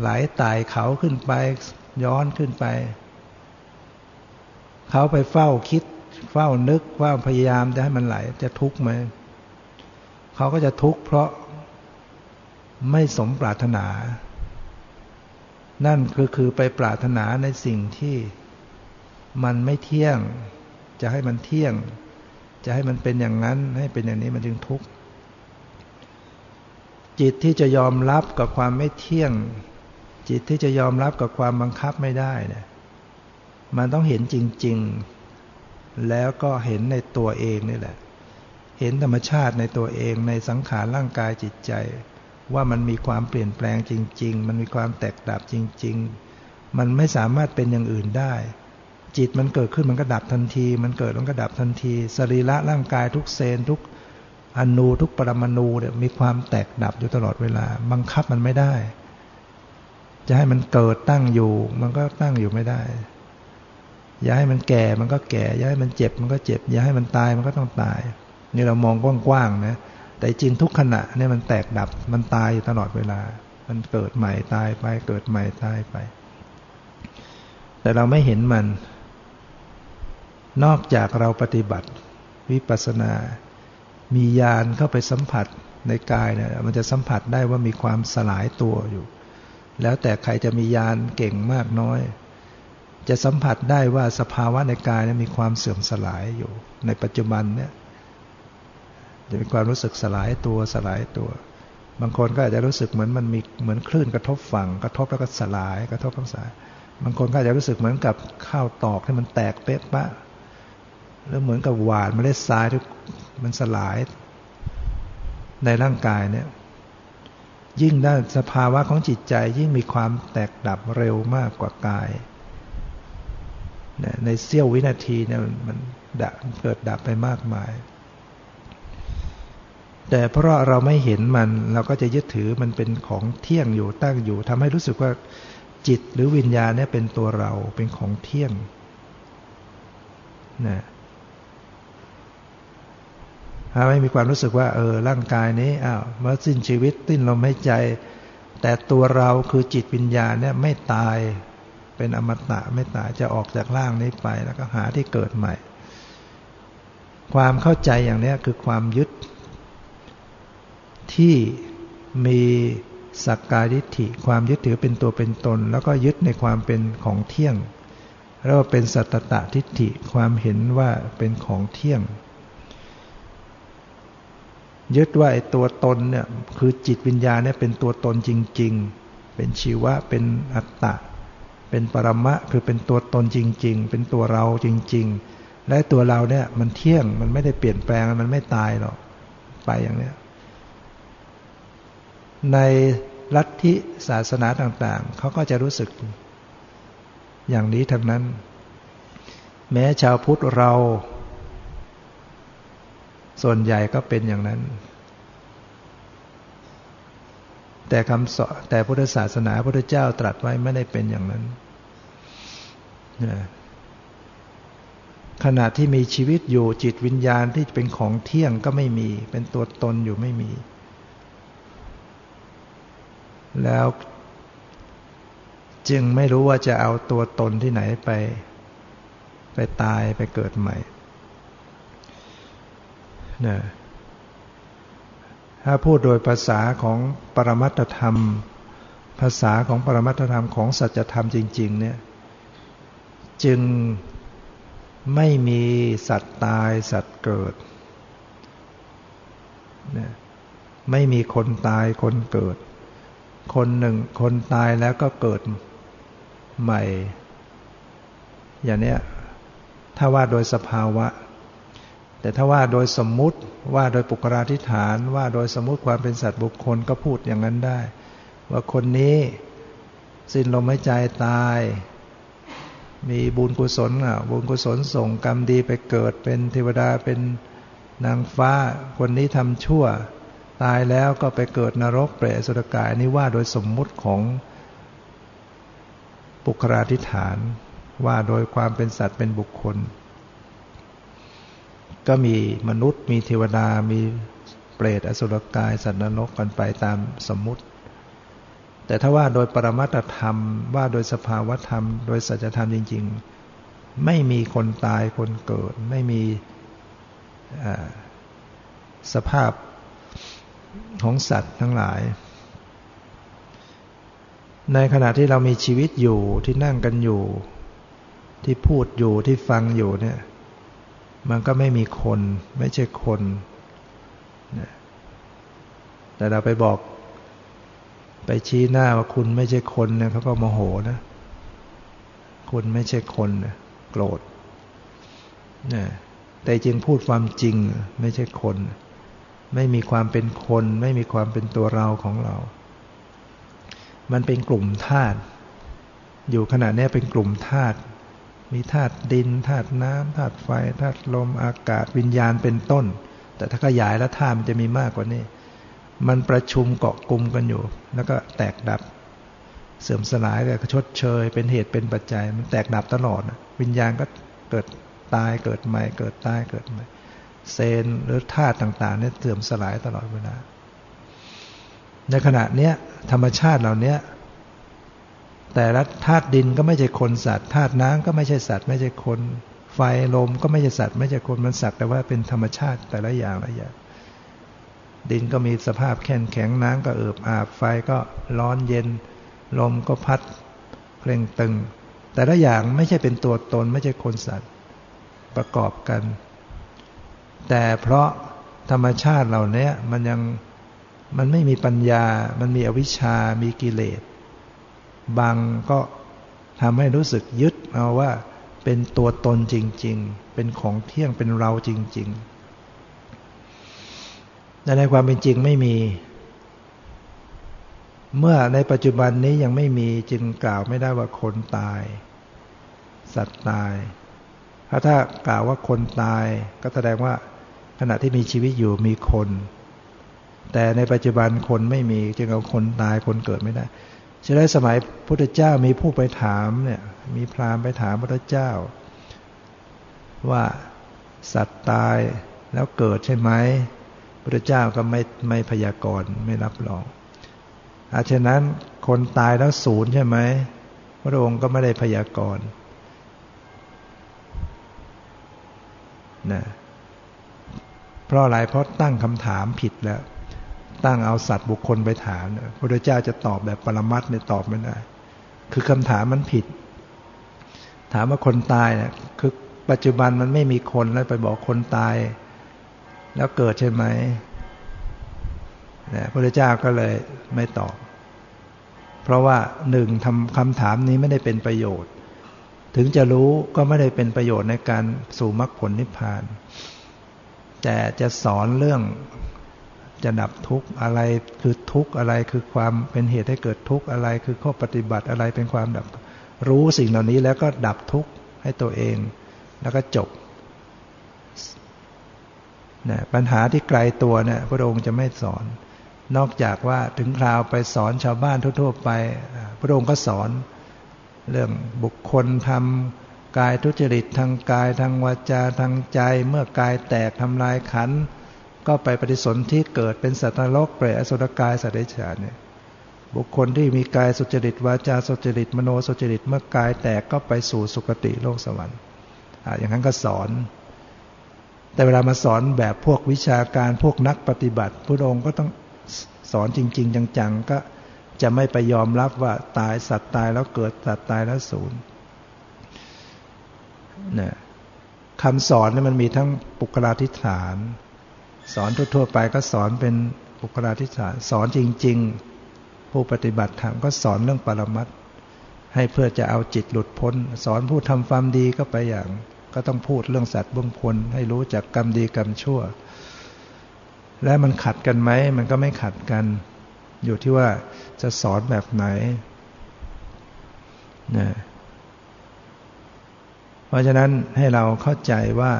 ไหลไต่เขาขึ้นไป ย้อนขึ้นไป เขาไปเฝ้าคิด เฝ้านึกว่าพยายามจะให้มันไหล จะทุกข์ไหมเขาก็จะทุกข์เพราะไม่สมปรารถนา นั่นคือคือไปปรารถนาในสิ่งที่มันไม่เที่ยง จะให้มันเที่ยง จะให้มันเป็นอย่างนั้น ให้เป็นอย่างนี้มันจึงทุกข์จิตที่จะยอมรับกับความไม่เที่ยง จิตที่จะยอมรับกับความบังคับไม่ได้เนี่ยมันต้องเห็นจริง ๆ แล้วก็เห็นในตัวเองนี่แหละ เห็นธรรมชาติในตัวเองในสังขารร่างกายจิตใจ ว่ามันมีความเปลี่ยนแปลงจริง ๆ มันมีความแตกดับจริง ๆ มันไม่สามารถเป็นอย่างอื่นได้ จิตมันเกิดขึ้นมันก็ดับทันที มันเกิดมันก็ดับทันที สรีระร่างกายทุกเซนทุกอนูทุกปรมาณูเนี่ยมีความแตกดับอยู่ตลอดเวลา บังคับมันไม่ได้ จะให้มันเกิดตั้งอยู่ มันก็ตั้งอยู่ไม่ได้ อย่าให้มันแก่มันก็แก่ อย่าให้มันเจ็บมันก็เจ็บ อย่าให้มันตายมันก็ต้องตาย นี่เรามองกว้างๆนะแต่จริงทุกขณะเนี่ยมันแตกดับมันตายอยู่ตลอดเวลา มันเกิดใหม่ตายไป เกิดใหม่ตายไป แต่เราไม่เห็นมัน นอกจากเราปฏิบัติ วิปัสสนา มียานเข้าไปสัมผัสในกายเนี่ยมันจะสัมผัสได้ว่ามีความสลายตัวอยู่ แล้วแต่ใครจะมียานเก่งมากน้อย จะสัมผัสได้ว่าสภาวะในกายมีความเสื่อมสลายอยู่ ในปัจจุบันเนี่ยจะมีความรู้สึกสลายตัวสลายตัว บางคนก็อาจจะรู้สึกเหมือนมันมีเหมือนคลื่นกระทบฝั่ง กระทบแล้วก็สลาย กระทบทั้งสาย บางคนก็อาจจะรู้สึกเหมือนกับข้าวตอกที่มันแตกเป๊ะปะแล้วเหมือนกับหวานเมล็ดทรายที่มันสลายในร่างกายเนี่ย ยิ่งด้านสภาวะของจิตใจยิ่งมีความแตกดับเร็วมากกว่ากาย ในเสี้ยววินาทีเนี่ยมันดับเกิดดับไปมากมาย แต่เพราะเราไม่เห็นมันเราก็จะยึดถือมันเป็นของเที่ยงอยู่ตั้งอยู่ทำให้รู้สึกว่าจิตหรือวิญญาณเนี่ยเป็นตัวเราเป็นของเที่ยงนะ ถ้าไม่มีความรู้สึกว่าเออร่างกายนี้อ้าวเมื่อสิ้นชีวิตติ้นลมหายใจ แต่ตัวเราคือจิตวิญญาณเนี่ยไม่ตายเป็นอมตะไม่ตายจะออกจากร่างนี้ไปแล้วก็หาที่เกิดใหม่ ความเข้าใจอย่างนี้คือความยึด ที่มีสักการิธิความยึดถือเป็นตัวเป็นตน แล้วก็ยึดในความเป็นของเที่ยงเรียกว่าเป็นสัตตะทิฏฐิความเห็นว่าเป็นของเที่ยง ยึดว่าไอ้ตัวตนเนี่ยคือจิตวิญญาณเนี่ยเป็นตัวตนจริง ๆ เป็นชีวะเป็นอัตตะ เป็นปรมะคือเป็นตัวตนจริง ๆ เป็นตัวเราจริง ๆ และตัวเราเนี่ยมันเที่ยงมันไม่ได้เปลี่ยนแปลงมันไม่ตายหรอกไปอย่างเนี้ยในลัทธิศาสนาต่างๆ เขาก็จะรู้สึก อย่างนี้ทั้งนั้น แม้ชาวพุทธเรา ส่วนใหญ่ก็เป็นอย่างนั้น แต่คำสอนแต่พุทธศาสนาพระเจ้าตรัสไว้ไม่ได้เป็นอย่างนั้น ขณะที่มีชีวิตอยู่จิตวิญญาณที่เป็นของเที่ยงก็ไม่มี เป็นตัวตนอยู่ไม่มี แล้วจึงไม่รู้ว่าจะเอาตัวตนที่ไหนไป ไปตายไปเกิดใหม่ นะถ้าพูดโดยภาษาของปรมัตธรรม ภาษาของปรมัตธรรมของสัจธรรมจริง ๆ เนี่ย จึงไม่มีสัตว์ตายสัตว์เกิดไม่มีคนตายคนเกิด คนหนึ่งคนตายแล้วก็เกิดใหม่ อย่างเนี้ยถ้าว่าโดยสภาวะ แต่ถ้าว่าโดยสมมุติว่าโดยปุกราธิฐานว่าโดยสมมุติความเป็นสัตว์บุคคลก็พูดอย่างนั้นได้ ว่าคนนี้สิ้นลมหายใจตาย มีบุญกุศลอะบุญกุศลส่งกรรมดีไปเกิดเป็นเทวดาเป็นนางฟ้า คนนี้ทำชั่ว ตายแล้วก็ไปเกิดนรกเปรตสุรกาย นี่ว่าโดยสมมุติของปุคราธิฐาน ว่าโดยความเป็นสัตว์เป็นบุคคล ก็มีมนุษย์ มีเทวดา มีเปรตอสุรกาย สัตว์นรกกันไปตามสมมุติ แต่ถ้าว่าโดยปรมัตธรรม ว่าโดยสภาวธรรม โดยสัจธรรมจริง ๆ ไม่มีคนตายคนเกิด ไม่มีสภาพของสัตว์ทั้งหลาย ในขณะที่เรามีชีวิตอยู่ที่นั่งกันอยู่ ที่พูดอยู่ที่ฟังอยู่เนี่ย มันก็ไม่มีคน ไม่ใช่คน แต่เราไปบอก ไปชี้หน้าว่าคุณไม่ใช่คนเนี่ยเขาก็โมโหนะ คุณไม่ใช่คนนะโกรธนะแต่จริงพูดความจริงไม่ใช่คน ไม่มีความเป็นคน ไม่มีความเป็นตัวเราของเรา มันเป็นกลุ่มธาตุอยู่ขณะนี้เป็นกลุ่มธาตุ มีธาตุดินธาตุน้ำธาตุไฟธาตุลมอากาศวิญญาณเป็นต้น แต่ถ้าขยายแล้วธาตุมันจะมีมากกว่านี้ มันประชุมเกาะกลุ่มกันอยู่ แล้วก็แตกดับ เสื่อมสลายก็ชดเชย เป็นเหตุเป็นปัจจัย มันแตกดับตลอดวิญญาณก็เกิดตายเกิดใหม่ เกิดตายเกิดใหม่เซนหรือธาตุต่างๆเนี่ยเสื่อมสลายตลอดเวลาในขณะเนี้ยธรรมชาติเหล่านี้ แต่ละธาตุดินก็ไม่ใช่คนสัตว์ธาตุน้ำก็ไม่ใช่สัตว์ ไม่ใช่คน ไฟลมก็ไม่ใช่สัตว์ ไม่ใช่คนมันสัตว์แต่ว่าเป็นธรรมชาติแต่ละอย่างละอย่างดินก็มีสภาพแข็งแข็งน้ำก็เอิบอาบไฟก็ร้อนเย็น ลมก็พัดเพลงตึง แต่ละอย่างไม่ใช่เป็นตัวตนไม่ใช่คนสัตว์ประกอบกัน แต่เพราะธรรมชาติเหล่านี้มันยังมันไม่มีปัญญา มันมีอวิชามีกิเลส บางก็ทำให้รู้สึกยึดเอาว่าเป็นตัวตนจริง ๆ เป็นของเที่ยงเป็นเราจริงๆแต่ในความเป็นจริงไม่มี เมื่อในปัจจุบันนี้ยังไม่มีจึงกล่าวไม่ได้ว่าคนตาย สัตว์ตายถ้าะถ้ากล่าวว่าคนตายก็แสดงว่าขณะที่มีชีวิตอยู่มีคน แต่ในปัจจุบันคนไม่มีจึงเอาคนตายคนเกิดไม่ได้ ฉะนั้นสมัยพุทธเจ้ามีผู้ไปถามเนี่ยมีพราหมณ์ไปถามพระเจ้า ว่าสัตว์ตายแล้วเกิดใช่ไหมพระเจ้าก็ไม่ไม่พยากรณ์ไม่รับรองอาฉะนั้นคนตายแล้วศูนย์ใช่ไหมพระองค์ก็ไม่ได้พยากรณ์นะเพราะอะไรเพราะตั้งคำถามผิดแล้ว ตั้งเอาสัตว์บุคคลไปถามพระพุทธเจ้าจะตอบแบบปรมัตเนี่ยตอบไม่ได้ คือคำถามมันผิด ถามว่าคนตายเนี่ยคือปัจจุบันมันไม่มีคนแล้วไปบอกคนตาย แล้วเกิดใช่ไหมนะพระพุทธเจ้าก็เลยไม่ตอบ เพราะว่าหนึ่งทำคำถามนี้ไม่ได้เป็นประโยชน์ ถึงจะรู้ก็ไม่ได้เป็นประโยชน์ในการสู่มรรคผลนิพพาน แต่จะสอนเรื่อง จะดับทุกข์อะไรคือทุกข์อะไรคือความเป็นเหตุให้เกิดทุกข์อะไร คือข้อปฏิบัติอะไรเป็นความดับ รู้สิ่งเหล่านี้แล้วก็ดับทุกข์ให้ตัวเอง แล้วก็จบนะปัญหาที่ไกลตัวเนี่ยพระองค์จะไม่สอน นอกจากว่าถึงคราวไปสอนชาวบ้านทั่ว ๆ ไป พระองค์ก็สอน เรื่องบุคคลทำกายทุจริตทางกายทางวาจาทางใจ เมื่อกายแตกทำลายขันธ์ ก็ไปปฏิสนธิเกิดเป็นสัตว์นรกเปรตอสุรกายสัตว์เดรัจฉานเนี่ยบุคคลที่มีกายสุจริตวาจาสุจริตมโนสุจริตเมื่อกายแตกก็ไปสู่สุคติโลกสวรรค์อ่าอย่างนั้นก็สอน แต่เวลามาสอนแบบพวกวิชาการพวกนักปฏิบัติพระองค์ก็ต้องสอนจริง ๆ จังๆก็จะไม่ไปยอมรับว่าตายสัตว์ตายแล้วเกิดสัตว์ตายแล้วสูญเนี่ยคำสอนนี่มันมีทั้งปุคลาธิฐาน สอนทั่วๆไปก็สอนเป็นบุคลาธิฐานสอนจริง ๆ ผู้ปฏิบัติธรรมก็สอนเรื่องปรมัตให้เพื่อจะเอาจิตหลุดพ้น สอนผู้ทำความดีก็ไปอย่าง ก็ต้องพูดเรื่องสัตว์บุญคลให้รู้จักกรรมดีกรรมชั่ว และมันขัดกันไหมมันก็ไม่ขัดกัน อยู่ที่ว่าจะสอนแบบไหนนะเพราะฉะนั้นให้เราเข้าใจว่า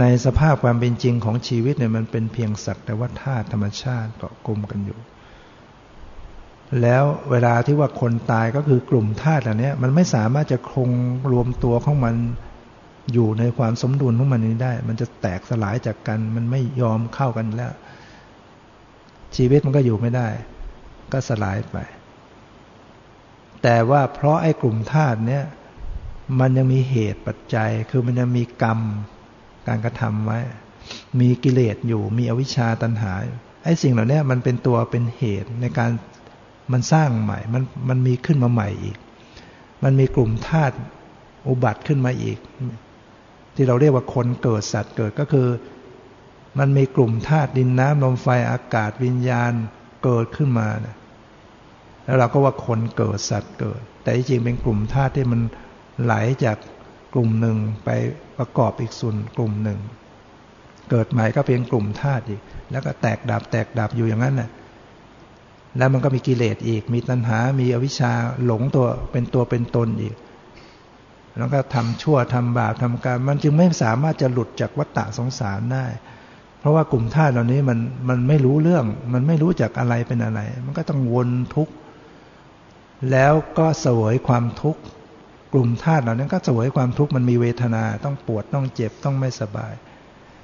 ในสภาพความเป็นจริงของชีวิตเนี่ยมันเป็นเพียงสักแต่ว่าธาตุธรรมชาติเกาะกลุ่มกันอยู่ แล้วเวลาที่ว่าคนตายก็คือกลุ่มธาตุเหล่านี้มันไม่สามารถจะคงรวมตัวของมันอยู่ในความสมดุลของมันนี้ได้ มันจะแตกสลายจากกัน มันไม่ยอมเข้ากันแล้ว ชีวิตมันก็อยู่ไม่ได้ ก็สลายไป แต่ว่าเพราะไอ้กลุ่มธาตุเนี้ยมันยังมีเหตุปัจจัย คือมันยังมีกรรม การกระทำไว้ มีกิเลสอยู่ มีอวิชชาตัณหาไอ้สิ่งเหล่านี้มันเป็นตัวเป็นเหตุในการมันสร้างใหม่ มันมันมีขึ้นมาใหม่อีก มันมีกลุ่มธาตุอุบัติขึ้นมาอีก ที่เราเรียกว่าคนเกิดสัตว์เกิดก็คือ มันมีกลุ่มธาตุดินน้ำลมไฟอากาศวิญญาณเกิดขึ้นมาแล้วเราก็ว่าคนเกิดสัตว์เกิด แต่จริงเป็นกลุ่มธาตุที่มันไหลจากกลุ่มหนึ่งไป ประกอบอีกส่วนกลุ่มหนึ่ง เกิดใหม่ก็เป็นกลุ่มธาตุอีก แล้วก็แตกดับแตกดับอยู่อย่างนั้นน่ะแล้วมันก็มีกิเลสอีก มีตัณหา มีอวิชชาหลงตัวเป็นตัวเป็นตนอีก แล้วก็ทำชั่วทำบาปทำการมันจึงไม่สามารถจะหลุดจากวัฏฏะสงสารได้ เพราะว่ากลุ่มธาตุเหล่านี้มันมันไม่รู้เรื่อง มันไม่รู้จักอะไรเป็นอะไร มันก็ต้องวนทุกข์ แล้วก็เสวยความทุกข์ กลุ่มธาตุเหล่านั้นก็เสวยความทุกข์มันมีเวทนาต้องปวดต้องเจ็บต้องไม่สบาย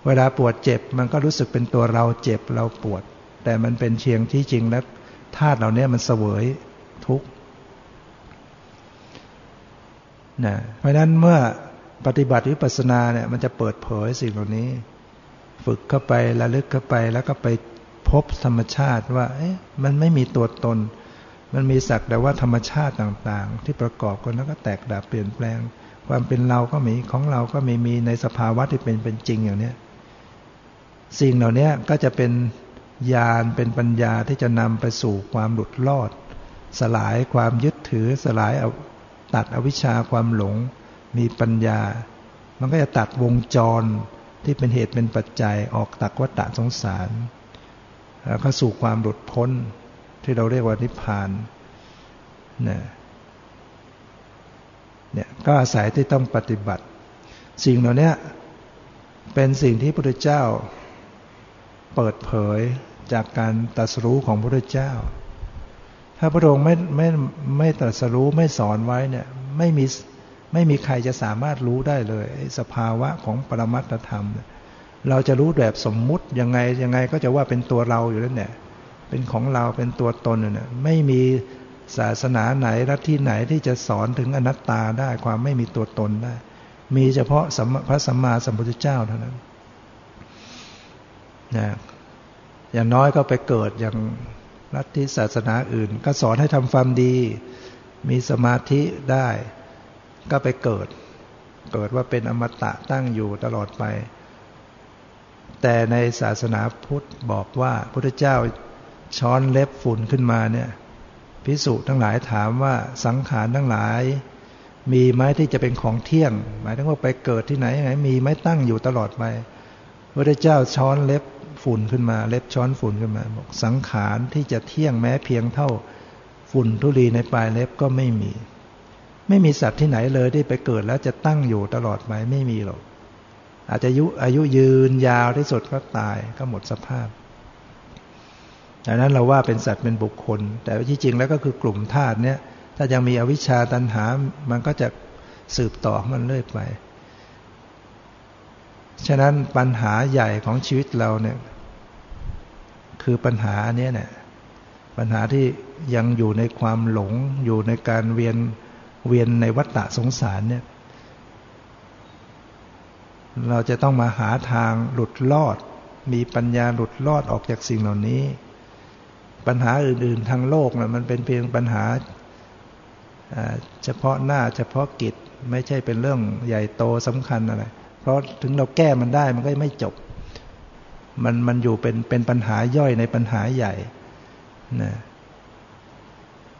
เวลาปวดเจ็บมันก็รู้สึกเป็นตัวเราเจ็บเราปวด แต่มันเป็นเชียงที่จริงแล้วธาตุเหล่านี้มันเสวยทุกข์นะเพราะนั้นเมื่อปฏิบัติวิปัสสนาเนี่ยมันจะเปิดเผยสิ่งเหล่านี้ ฝึกเข้าไประลึกเข้าไปแล้วก็ไปพบธรรมชาติว่าเอ๊ะมันไม่มีตัวตน มันมีสักแต่ว่าธรรมชาติต่างๆ ที่ประกอบกันแล้วก็แตกดับเปลี่ยนแปลง ความเป็นเราก็มีของเราก็มีมีในสภาวะที่เป็นเป็นจริงอย่างเนี้ยสิ่งเหล่านี้ก็จะเป็นญาณเป็นปัญญาที่จะนำไปสู่ความหลุดรอด สลายความยึดถือสลายตัดอวิชชาความหลง มีปัญญา มันก็จะตัดวงจรที่เป็นเหตุเป็นปัจจัยออกตักวัฏสงสารแล้วก็สู่ความหลุดพ้น ที่เราเรียกว่านิพพานเนี่ยเนี่ยก็อาศัยที่ต้องปฏิบัติ สิ่งเหล่านี้เป็นสิ่งที่พระพุทธเจ้าเปิดเผยจากการตรัสรู้ของพระพุทธเจ้า ถ้าพระองค์ไม่ไม่ไม่ตรัสรู้ไม่สอนไว้เนี่ยไม่มีไม่มีใครจะสามารถรู้ได้เลย สภาวะของปรมัตธรรม เราจะรู้แบบสมมุติยังไงยังไงก็จะว่าเป็นตัวเราอยู่แล้วเนี่ย เป็นของเราเป็นตัวตนเนี่ยไม่มีศาสนาไหนรัฐที่ไหนที่จะสอนถึงอนัตตาได้ความไม่มีตัวตนได้ มีเฉพาะพระสัมมาสัมพุทธเจ้าเท่านั้นนะอย่างน้อยก็ไปเกิดอย่างรัฐที่ศาสนาอื่น ก็สอนให้ทำความดี มีสมาธิได้ ก็ไปเกิด เกิดว่าเป็นอมตะตั้งอยู่ตลอดไป แต่ในศาสนาพุทธบอกว่าพระเจ้า ช้อนเล็บฝุ่นขึ้นมาเนี่ยพิสุทั้งหลายถามว่าสังขารทั้งหลาย มีไหมที่จะเป็นของเที่ยง หมายถึงว่าไปเกิดที่ไหนไหนมีไหมตั้งอยู่ตลอดไปพระเจ้าช้อนเล็บฝุ่นขึ้นมา เล็บช้อนฝุ่นขึ้นมาบอกสังขารที่จะเที่ยงแม้เพียงเท่าฝุ่นทุลีในปลายเล็บก็ไม่มี ไม่มีสัตว์ที่ไหนเลยที่ไปเกิดแล้วจะตั้งอยู่ตลอดไปไม่มีหรอกอาจจะอายุอายุยืนยาวที่สุดก็ตายก็หมดสภาพ ดังนั้นเราว่าเป็นสัตว์เป็นบุคคล แต่ที่จริงแล้วก็คือกลุ่มธาตุเนี้ยถ้ายังมีอวิชชาตันหา มันก็จะสืบต่อมันเรื่อยไป ฉะนั้นปัญหาใหญ่ของชีวิตเราเนี่ย คือปัญหาเนี้ยเนี่ยปัญหาที่ยังอยู่ในความหลง อยู่ในการเวียนเวียนในวัฏฏะสงสารเนี่ย เราจะต้องมาหาทางหลุดรอด มีปัญญาหลุดรอดออกจากสิ่งเหล่านี้ ปัญหาอื่น ๆ ทางโลกนะมันเป็นเพียงปัญหาเฉพาะหน้าเฉพาะกิจไม่ใช่เป็นเรื่องใหญ่โตสำคัญอะไร เพราะถึงเราแก้มันได้มันก็ไม่จบ มันมันอยู่เป็นเป็นปัญหาย่อยในปัญหาใหญ่นะ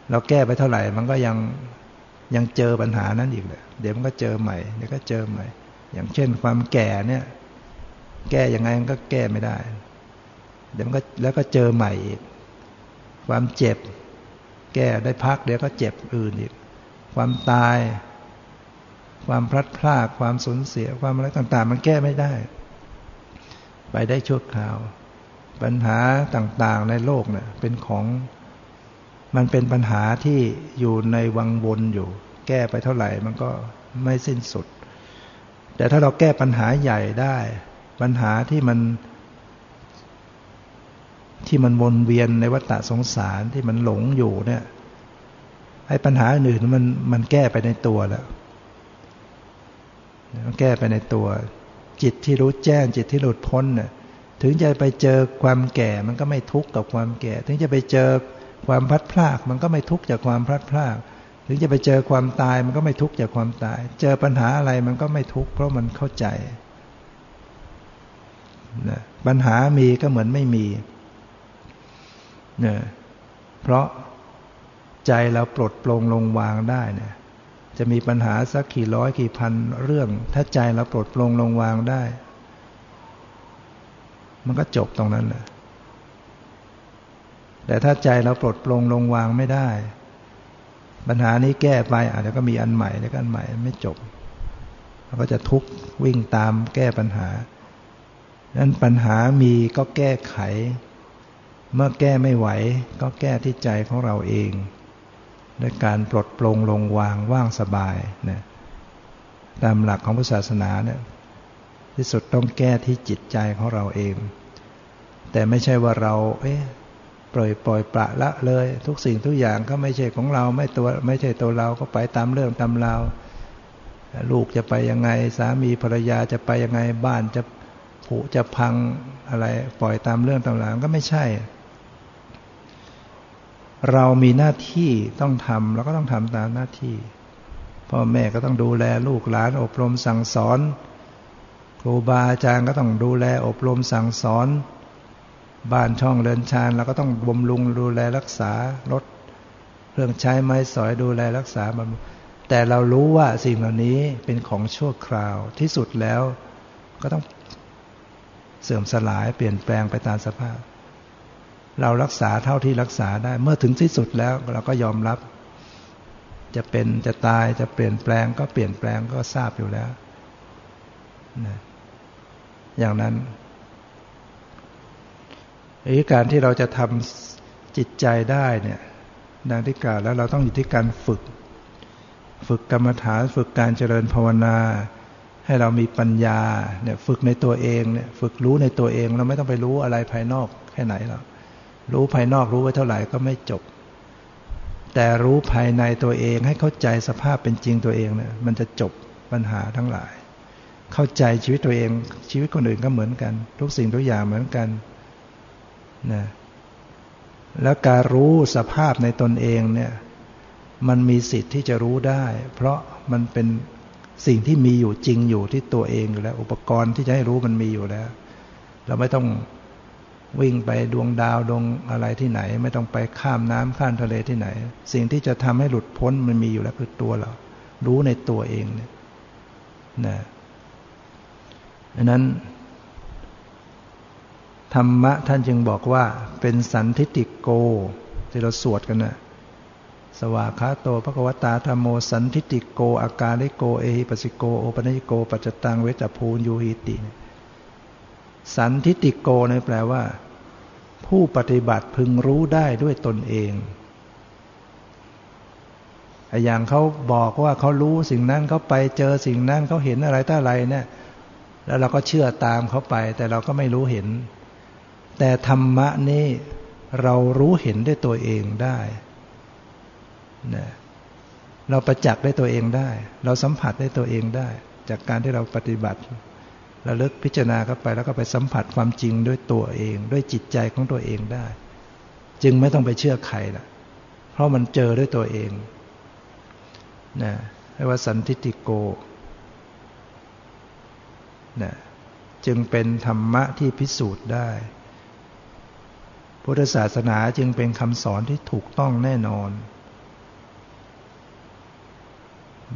เราแก้ไปเท่าไหร่ มันก็ยังยังเจอปัญหานั้นอีกเลยเดี๋ยวมันก็เจอใหม่เดี๋ยวก็เจอใหม่ อย่างเช่นความแก่เนี่ย แก้ยังไงมันก็แก้ไม่ได้ เดี๋ยวมันก็แล้วก็เจอใหม่อีก ความเจ็บ แก้ได้พักเดี๋ยวก็เจ็บอื่นอีก ความตาย ความพลัดพราก ความสูญเสีย ความอะไรต่าง ๆ มันแก้ไม่ได้ ไปได้ชั่วคราว ปัญหาต่างๆในโลกเนี่ยเป็นของมันเป็นปัญหาที่อยู่ในวังวนอยู่ แก้ไปเท่าไหร่มันก็ไม่สิ้นสุด แต่ถ้าเราแก้ปัญหาใหญ่ได้ ปัญหาที่มัน ที่มันวนเวียนในวัฏฏะสงสารที่มันหลงอยู่เนี่ยไอ้ปัญหาอื่นมันมันแก้ไปในตัวแล้วมันแก้ไปในตัว จิตที่รู้แจ้งจิตที่หลุดพ้นเนี่ยถึงจะไปเจอความแก่มันก็ไม่ทุกข์กับความแก่ ถึงจะไปเจอความพลัดพรากมันก็ไม่ทุกข์จากความพลัดพรากถึงจะไปเจอความตายมันก็ไม่ทุกข์จากความตาย เจอปัญหาอะไรมันก็ไม่ทุกข์เพราะมันเข้าใจนะปัญหามีก็เหมือนไม่มี เนะเพราะใจเราปลดปลงลงวางได้เนี่ยจะมีปัญหาสักกี่ร้อยกี่พันเรื่อง ถ้าใจเราปลดปลงลงวางได้ มันก็จบตรงนั้นแหละแต่ถ้าใจเราปลดปลงลงวางไม่ได้ ปัญหานี้แก้ไปอาจจะก็มีอันใหม่แล้วก็อันใหม่ไม่จบเราก็จะทุกข์วิ่งตามแก้ปัญหานั้นปัญหามีก็แก้ไข เมื่อแก้ไม่ไหวก็แก้ที่ใจของเราเองด้วยการปลดปลงลงวางว่างสบายนะตามหลักของพุทธศาสนาเนี่ยที่สุดต้องแก้ที่จิตใจของเราเอง แต่ไม่ใช่ว่าเราเอ๊ะปล่อยปล่อยปละละเลย ทุกสิ่งทุกอย่างก็ไม่ใช่ของเราไม่ตัวไม่ใช่ตัวเราก็ไปตามเรื่องตามราวลูกจะไปยังไง สามีภรรยาจะไปยังไงบ้านจะผุจะพังอะไร ปล่อยตามเรื่องตามราวก็ไม่ใช่ เรามีหน้าที่ต้องทำเราก็ต้องทำตามหน้าที่ พ่อแม่ก็ต้องดูแลลูกหลานอบรมสั่งสอน ครูบาอาจารย์ก็ต้องดูแลอบรมสั่งสอน บ้านช่องเรือนชานเราก็ต้องบำรุงดูแลรักษารถเครื่องใช้ไม้สอยดูแลรักษาบำแต่เรารู้ว่าสิ่งเหล่านี้เป็นของชั่วคราวที่สุดแล้วก็ต้องเสื่อมสลายเปลี่ยนแปลงไปตามสภาพ เรารักษาเท่าที่รักษาได้ เมื่อถึงที่สุดแล้วเราก็ยอมรับ จะเป็นจะตายจะเปลี่ยนแปลงก็เปลี่ยนแปลงก็ทราบอยู่แล้วนะอย่างนั้นอีการที่เราจะทำจิตใจได้เนี่ยดังที่กล่าวแล้วเราต้องอยู่ที่การฝึก ฝึกกรรมฐานฝึกการเจริญภาวนา ให้เรามีปัญญาเนี่ยฝึกในตัวเองเนี่ยฝึกรู้ในตัวเองเราไม่ต้องไปรู้อะไรภายนอกแค่ไหนหรอก รู้ภายนอกรู้ไว้เท่าไหร่ก็ไม่จบ แต่รู้ภายในตัวเองให้เข้าใจสภาพเป็นจริงตัวเองเนี่ยมันจะจบปัญหาทั้งหลาย เข้าใจชีวิตตัวเอง ชีวิตคนอื่นก็เหมือนกัน ทุกสิ่งทุกอย่างเหมือนกันนะแล้วการรู้สภาพในตนเองเนี่ยมันมีสิทธิ์ที่จะรู้ได้ เพราะมันเป็นสิ่งที่มีอยู่จริงอยู่ที่ตัวเองอยู่แล้ว อุปกรณ์ที่จะให้รู้มันมีอยู่แล้ว เราไม่ต้อง วิ่งไปดวงดาวดวงอะไรที่ไหน ไม่ต้องไปข้ามน้ำข้ามทะเลที่ไหน สิ่งที่จะทำให้หลุดพ้นมันมีอยู่แล้วคือตัวเรา รู้ในตัวเองเนี่ยนะดังนั้น ธรรมะท่านจึงบอกว่า เป็นสันทิติโก ที่เราสวดกันนะ่ะสวากขาโตภควตาธรรมโมสันทิติโก อาการิโก เอหิปัสิโก โอปัญญิโก ปัจจตังเวจภูนยูหิติเนี่ย สันทิติโกนี่แปลว่า ผู้ปฏิบัติพึงรู้ได้ด้วยตนเองอย่างเขาบอกว่าเขารู้สิ่งนั้นเขาไปเจอสิ่งนั้นเขาเห็นอะไรต่อะไรเนี่ย แล้วเราก็เชื่อตามเขาไป แต่เราก็ไม่รู้เห็น แต่ธรรมะนี่เรารู้เห็นด้วยตัวเองได้นะเราประจักษ์ได้ตัวเองได้ เราสัมผัสได้ตัวเองได้ จากการที่เราปฏิบัติ ระลึกพิจารณาเข้าไปแล้วก็ไปสัมผัสความจริงด้วยตัวเอง ด้วยจิตใจของตัวเองได้ จึงไม่ต้องไปเชื่อใครละเพราะมันเจอด้วยตัวเองนะเรียกว่าสันทิติโกนะจึงเป็นธรรมะที่พิสูจน์ได้ พุทธศาสนาจึงเป็นคำสอนที่ถูกต้องแน่นอน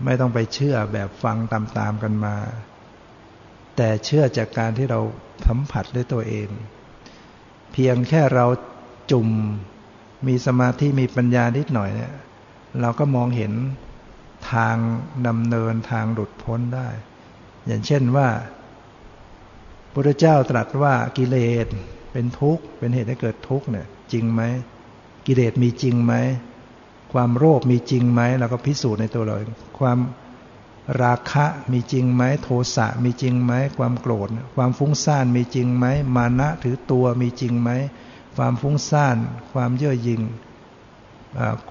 ไม่ต้องไปเชื่อแบบฟังตามๆกันมา แต่เชื่อจากการที่เราสัมผัสด้วยตัวเอง เพียงแค่เราจุ่มมีสมาธิมีปัญญานิดหน่อยเนี่ย เราก็มองเห็นทางดำเนินทางหลุดพ้นได้ อย่างเช่นว่าพระเจ้าตรัสว่ากิเลสเป็นทุกข์เป็นเหตุให้เกิดทุกข์เนี่ย จริงไหมกิเลสมีจริงไหมความโรคมีจริงไหมเราก็พิสูจน์ในตัวเราความ ราคะมีจริงไหมโทสะมีจริงไหมความโกรธ ความฟุ้งซ่านมีจริงไหมมานะถือตัวมีจริงไหมความฟุ้งซ่าน ความเย่อหยิ่ง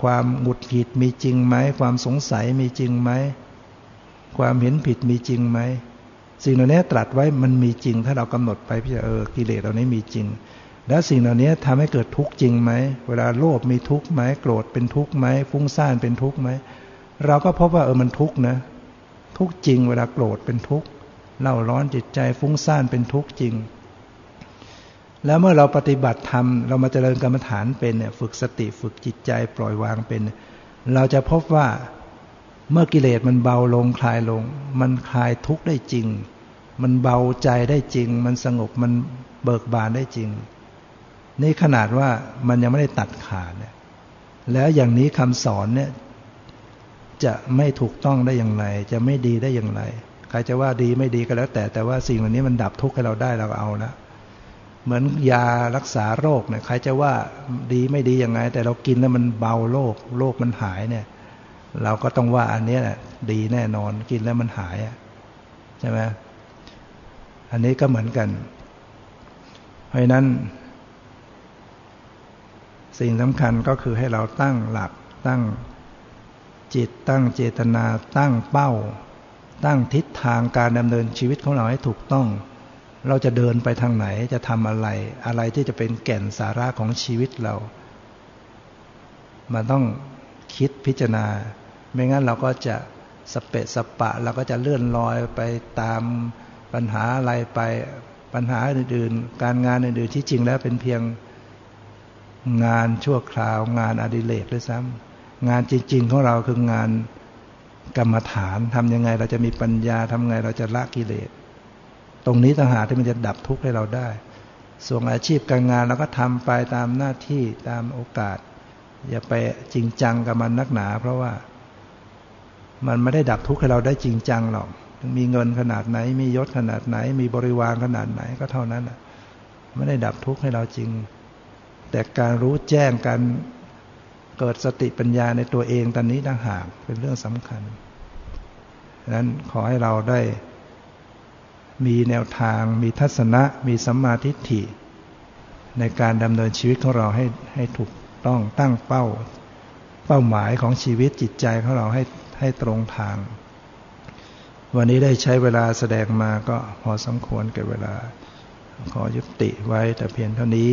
ความหงุดหงิดมีจริงไหมความสงสัยมีจริงไหมความเห็นผิดมีจริงไหมสิ่งเหล่านี้ตรัสไว้มันมีจริง ถ้าเรากำหนดไปพี่จะเออกิเลสเหล่านี้มีจริง แล้วสิ่งเหล่านี้ทำให้เกิดทุกข์จริงไหมเวลาโลภมีทุกข์ไหมโกรธเป็นทุกข์ไหมฟุ้งซ่านเป็นทุกข์ไหมเราก็พบว่าเออมันทุกข์นะ ทุกจริงเวลาโกรธเป็นทุกข์เล่าร้อนจิตใจฟุ้งซ่านเป็นทุกข์จริง แล้วเมื่อเราปฏิบัติธรรม เรามาเจริญกรรมฐานเป็นเนี่ยฝึกสติฝึกจิตใจปล่อยวางเป็น เราจะพบว่าเมื่อกิเลสมันเบาลงคลายลง มันคลายทุกข์ได้จริง มันเบาใจได้จริง มันสงบมันเบิกบานได้จริง นี่ขนาดว่ามันยังไม่ได้ตัดขาดเนี่ยแล้วอย่างนี้คำสอนเนี่ย จะไม่ถูกต้องได้อย่างไร จะไม่ดีได้อย่างไร ใครจะว่าดีไม่ดีก็แล้ว แต่แต่ว่าสิ่งเหล่านี้มันดับทุกข์ให้เราได้เราเอานะเหมือนยารักษาโรคเนี่ยใครจะว่าดีไม่ดียังไง แต่เรากินแล้วมันเบาโรคโรคมันหายเนี่ย เราก็ต้องว่าอันนี้แหละดีแน่นอนกินแล้วมันหายใช่ไหมอันนี้ก็เหมือนกัน เพราะนั้น สิ่งสำคัญก็คือให้เราตั้งหลักตั้ง จิตตั้งเจตนาตั้งเป้า ตั้งทิศทางการดำเนินชีวิตของเราให้ถูกต้อง เราจะเดินไปทางไหนจะทำอะไร อะไรที่จะเป็นแก่นสาระของชีวิตเรา มันต้องคิดพิจารณา ไม่งั้นเราก็จะสเปะสปะเราก็จะเลื่อนลอยไปตามปัญหาอะไรไปปัญหาอื่นๆ การงานอื่นๆที่จริงแล้วเป็นเพียงงานชั่วคราวงานอดิเรกด้วยซ้ำ งานจริง ๆ ของเราคืองานกรรมฐานทำยังไงเราจะมีปัญญาทำไงเราจะละกิเลส ตรงนี้ต่างหากที่มันจะดับทุกข์ให้เราได้ ส่วนอาชีพการงานเราก็ทำไปตามหน้าที่ตามโอกาส อย่าไปจริงจังกับมันนักหนา เพราะว่า มันไม่ได้ดับทุกข์ให้เราได้จริงจังหรอกมีเงินขนาดไหน มียศขนาดไหน มีบริวารขนาดไหนก็เท่านั้นไม่ได้ดับทุกข์ให้เราจริง แต่การรู้แจ้งการ เกิดสติปัญญาในตัวเองตอนนี้ต่างหากเป็นเรื่องสำคัญดังนั้นขอให้เราได้มีแนวทาง มีทัศนะ มีสัมมาทิฏฐิ ในการดำเนินชีวิตของเราให้ให้ถูกต้องตั้งเป้า เป้าหมายของชีวิตจิตใจของเราให้ให้ตรงทาง วันนี้ได้ใช้เวลาแสดงมาก็พอสมควรกับเวลา ขอยุติไว้แต่เพียงเท่านี้